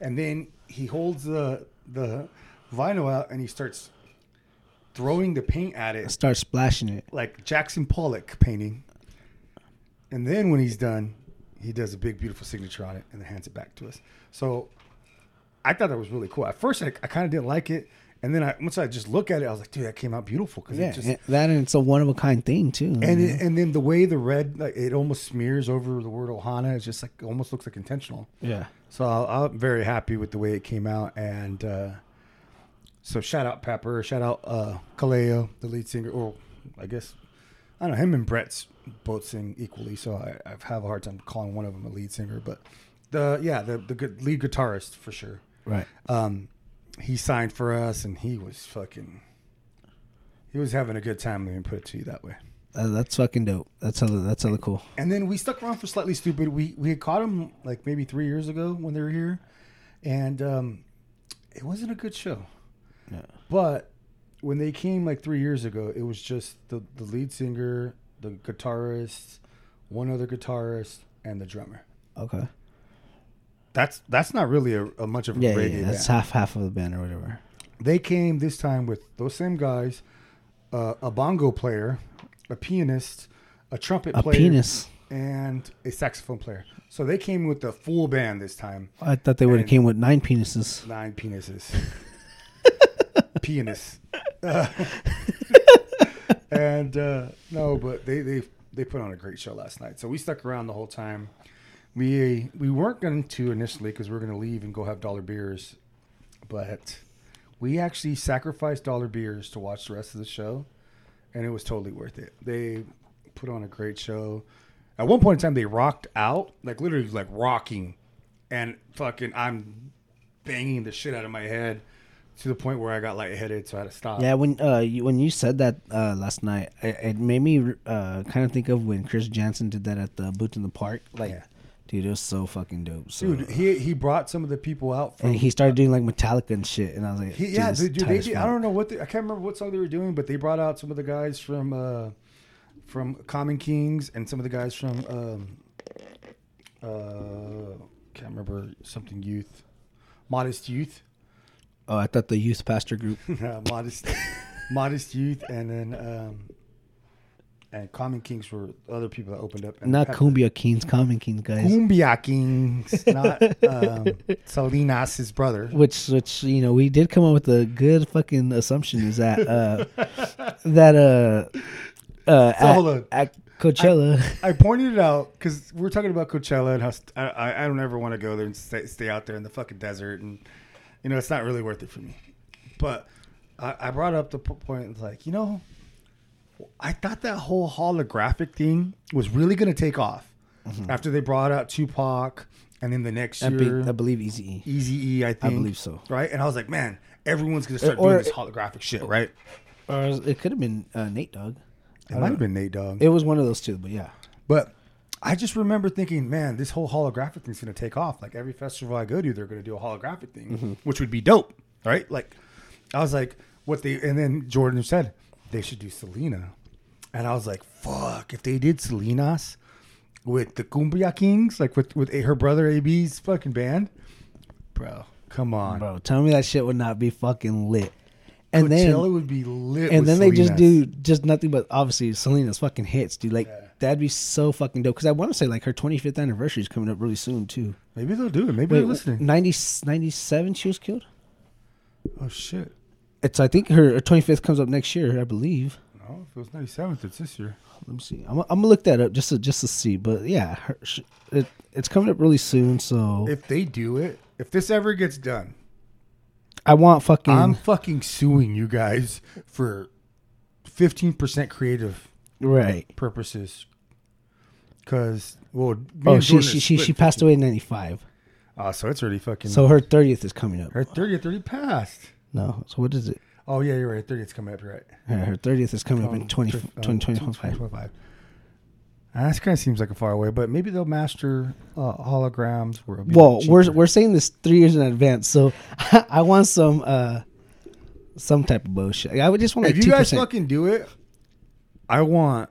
And then he holds the the vinyl out, and he starts throwing the paint at it Start splashing it. like Jackson Pollock painting. And then when he's done, he does a big, beautiful signature on it and then hands it back to us. So I thought that was really cool. At first, I, I kind of didn't like it. And then I, once I just look at it, I was like, dude, that came out beautiful. Cause Yeah, it just, that and it's a one of a kind thing too. and it, and then the way the red, like it almost smears over the word Ohana. It's just like, almost looks like intentional. yeah, So I, I'm very happy with the way it came out. And uh, so shout out Pepper, shout out uh, Kaleo, the lead singer. Or I guess, I don't know, him and Brett's both sing equally. So I, I have a hard time calling one of them a lead singer. But the, yeah, the, the good lead guitarist for sure. right. Um, he signed for us and he was fucking, he was having a good time. Let me put it to you that way. Uh, that's fucking dope. That's hella, that's hella cool. And then we stuck around for Slightly Stoopid. We we had caught him like maybe three years ago when they were here, and um, it wasn't a good show. Yeah. But when they came like three years ago, it was just the the lead singer, the guitarist, one other guitarist, and the drummer. Okay. That's that's not really a, a much of a Yeah, reggae yeah, that's band. half half of the band or whatever. They came this time with those same guys, uh, a bongo player, a pianist, a trumpet A player, penis. and a saxophone player. So they came with the full band this time. I thought they would have came with nine penises. Nine penises. Pianists. Uh, and uh, no, but they, they they put on a great show last night. So we stuck around the whole time. We we weren't going to initially because we were going to leave and go have dollar beers, but we actually sacrificed dollar beers to watch the rest of the show, and it was totally worth it. They put on a great show. At one point in time, they rocked out, like literally like rocking, and fucking I'm banging the shit out of my head to the point where I got lightheaded, so I had to stop. Yeah, when uh you, when you said that uh last night, it, it made me uh kind of think of when Chris Janson did that at the Boots in the Park. Like, Yeah. Dude, it was so fucking dope. So, Dude, he he brought some of the people out from and he started doing like Metallica and shit, and I was like, He, yeah, dude, dude, they did, I don't know what they, I can't remember what song they were doing, but they brought out some of the guys from uh, from Common Kings and some of the guys from um, uh, can't remember something youth, Modest Youth, Oh, I thought the youth pastor group. Modest Modest Youth, and then um, and Common Kings were other people that opened up. And Not Pep- Kumbia Kings, Common Kings, guys. Kumbia Kings, not um, Salinas, his brother. Which, which you know, we did come up with a good fucking assumption is that uh that uh uh So at, at Coachella. I pointed it out because we're talking about Coachella and how st- I, I, I don't ever want to go there and stay, stay out there in the fucking desert, and you know it's not really worth it for me. But I, I brought up the point like you know, I thought that whole holographic thing was really gonna take off after they brought out Tupac, and then the next I, year I believe Eazy. E. Eazy E, I think, I believe so. right? And I was like, man, everyone's gonna start Or- doing this holographic shit, right? Or it could have been uh, Nate Dogg. It might have been Nate Dogg. It was one of those two, but yeah. But I just remember thinking, man, this whole holographic thing's gonna take off. Like every festival I go to, they're gonna do a holographic thing, Mm-hmm. which would be dope, right? Like I was like, what they and then Jordan said they should do Selena, and I was like, fuck, if they did Selena's with the Kumbia Kings, like with with her brother AB's fucking band, bro, come on, Bro, tell me that shit would not be fucking lit. And Coachella then would be lit. and then they just do just nothing but obviously Selena's fucking hits, dude. Like Yeah. that'd be so fucking dope. Because I want to say like her 25th anniversary is coming up really soon too. Maybe they'll do it. Maybe Wait, they're listening. 90, 97 she was killed. Oh shit! It's I think her, her 25th comes up next year, I believe. No, if it was ninety seventh, it's this year. Let me see. I'm, I'm gonna look that up just to just to see. But yeah, her, sh it, it's coming up really soon. So If they do it, if this ever gets done, I want fucking. I'm fucking suing you guys for 15% creative right. purposes. Because, well, Oh, she she she, she passed away in '95. Oh, ah, so it's already fucking. So her 30th is coming up. her 30th already passed. No. So what is it? Oh, yeah, you're right. 30th's coming up, you're right. Her, her 30th is coming up in Um, 20, um, 2025. 2025. Uh, That kind of seems like a far away, but maybe they'll master uh, holograms. Where Well, we're we're saying this three years in advance, so I want some uh some type of bullshit. I would just want like if you guys fucking do it, I want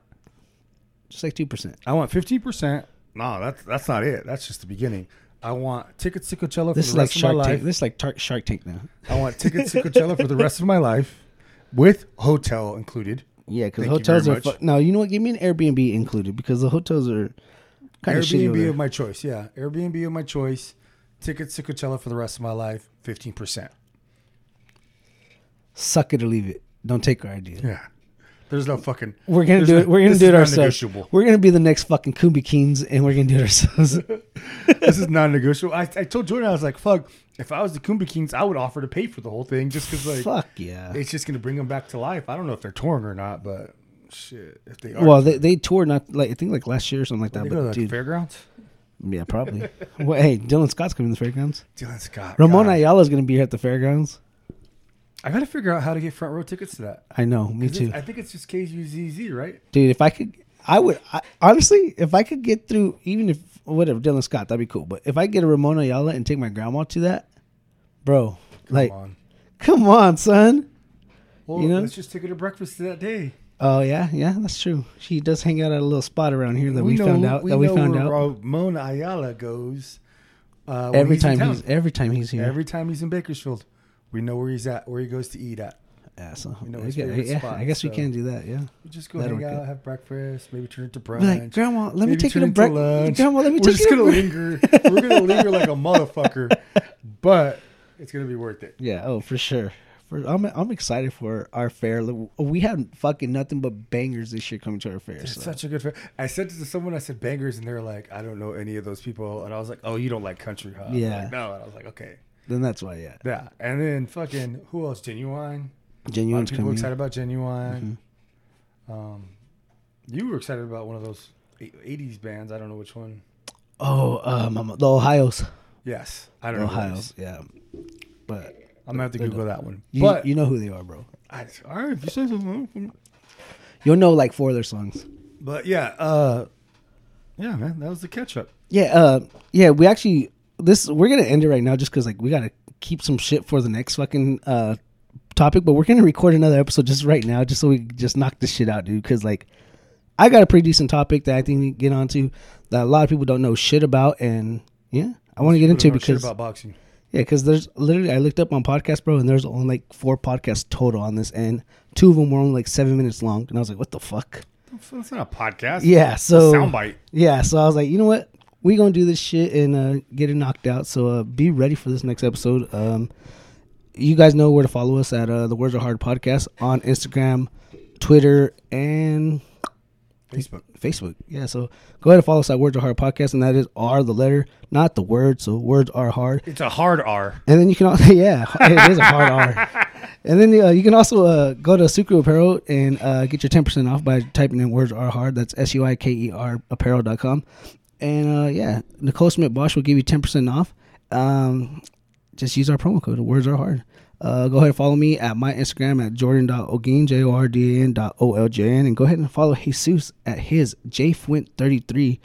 just like two percent. I want 15%. No, that's that's not it. That's just the beginning. I want tickets to Coachella for This is the like rest of my Shark life. Tank. This is like tar- Shark Tank now. I want tickets to Coachella for the rest of my life, with hotel included. Yeah, because Thank you hotels very are much. fu- no. You know what? Give me an Airbnb included because the hotels are Kind of shitty. over Airbnb there. of my choice. Yeah, Airbnb of my choice. Tickets to Coachella for the rest of my life. Fifteen percent. Suck it or leave it. Don't take our idea. Yeah. There's no fucking. We're gonna do it. We're gonna do it ourselves. We're gonna be the next fucking Kumbia Kings, and we're gonna do it ourselves. this is non-negotiable. I, I told Jordan I was like, "Fuck! If I was the Kumbia Kings, I would offer to pay for the whole thing just because like Fuck yeah. it's just gonna bring them back to life. I don't know if they're touring or not, but shit, if they are, Well, they they toured not like I think like last year or something like that. they go to But like, dude, fairgrounds. yeah, probably. well, hey, Dylan Scott's coming to the fairgrounds. Dylan Scott. Ramon God. Ayala's gonna be here at the fairgrounds. I gotta figure out how to get front row tickets to that. I know, me too, I think it's just KUZZ, right? dude. If I could, I would I, honestly, if I could get through, even if whatever Dylan Scott, that'd be cool. But if I get a Ramon Ayala and take my grandma to that, bro, Come like, on. come on, son. Well, you know? let's just take her to breakfast that day. Oh yeah, yeah, that's true. She does hang out at a little spot around here that we, know, found out. that we found out Ramon Ayala goes. Uh, every he's time he's every time he's here. every time he's in Bakersfield, we know where he's at, where he goes to eat at. yeah, so You know I his guess, yeah, spot, I guess we so- can do that. Yeah. We just go That'll hang out, good. have breakfast, maybe turn it to brunch. Like, Grandma, let me take you to breakfast. Grandma, let me We're take just you to gonna linger. We're gonna linger like a motherfucker, but it's gonna be worth it. Yeah, oh for sure. For, I'm I'm excited for our fair. We had fucking nothing but bangers this year coming to our fair. It's So. such a good. Fair. I said to someone, I said bangers, and they're like, I don't know any of those people, and I was like, Oh, you don't like country, huh? Yeah. like, no, and I was like, Okay, Then that's why, yeah. yeah. And then fucking who else? Ginuwine. Ginuwine's people coming. excited about Ginuwine. Mm-hmm. Um, you were excited about one of those '80s bands. I don't know which one. Oh, um, the Ohio's. Yes, I don't The know. Ohio's, yeah. But I'm gonna have to Google that one. you but you know who they are, bro. I, all right, if you say so. You'll know like four of their songs. But yeah, uh, yeah, man, that was the catch up. Yeah, uh, yeah. We actually this we're gonna end it right now just because like we gotta keep some shit for the next fucking uh topic. But we're gonna record another episode just right now, just so we just knock this shit out, dude. Because like I got a pretty decent topic that I think we can get onto that a lot of people don't know shit about, and yeah, I want to get into it because about boxing. yeah, because there's literally I looked up on podcast, bro, and there's only like four podcasts total on this, and two of them were only like seven minutes long, and I was like, what the fuck? It's not a podcast. Yeah, so soundbite. yeah, so I was like, you know what? We gonna do this shit and uh, get it knocked out. So uh, be ready for this next episode. Um, you guys know where to follow us at uh, the Words Are Hard podcast on Instagram, Twitter, and Facebook. Facebook. Yeah, so go ahead and follow us at Words Are Hard podcast, and that is R the letter, not the word. So words are hard. It's a hard R. And then you can also, yeah, it is a hard R. And then uh, you can also uh, go to Siker Apparel and uh, get your 10% off by typing in words are hard. That's S U I K E R apparel.com. And uh, yeah, Nicole Smith Bosch will give you 10% off. Um, just use our promo code. Words are hard. Uh, go ahead and follow me at my Instagram at jordan.ogin, J O R D A N dot O L J N. And go ahead and follow Jesus at his JFwint33.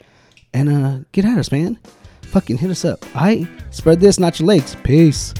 And uh, get at us, man. Fucking hit us up. All right. Spread this, not your legs. Peace.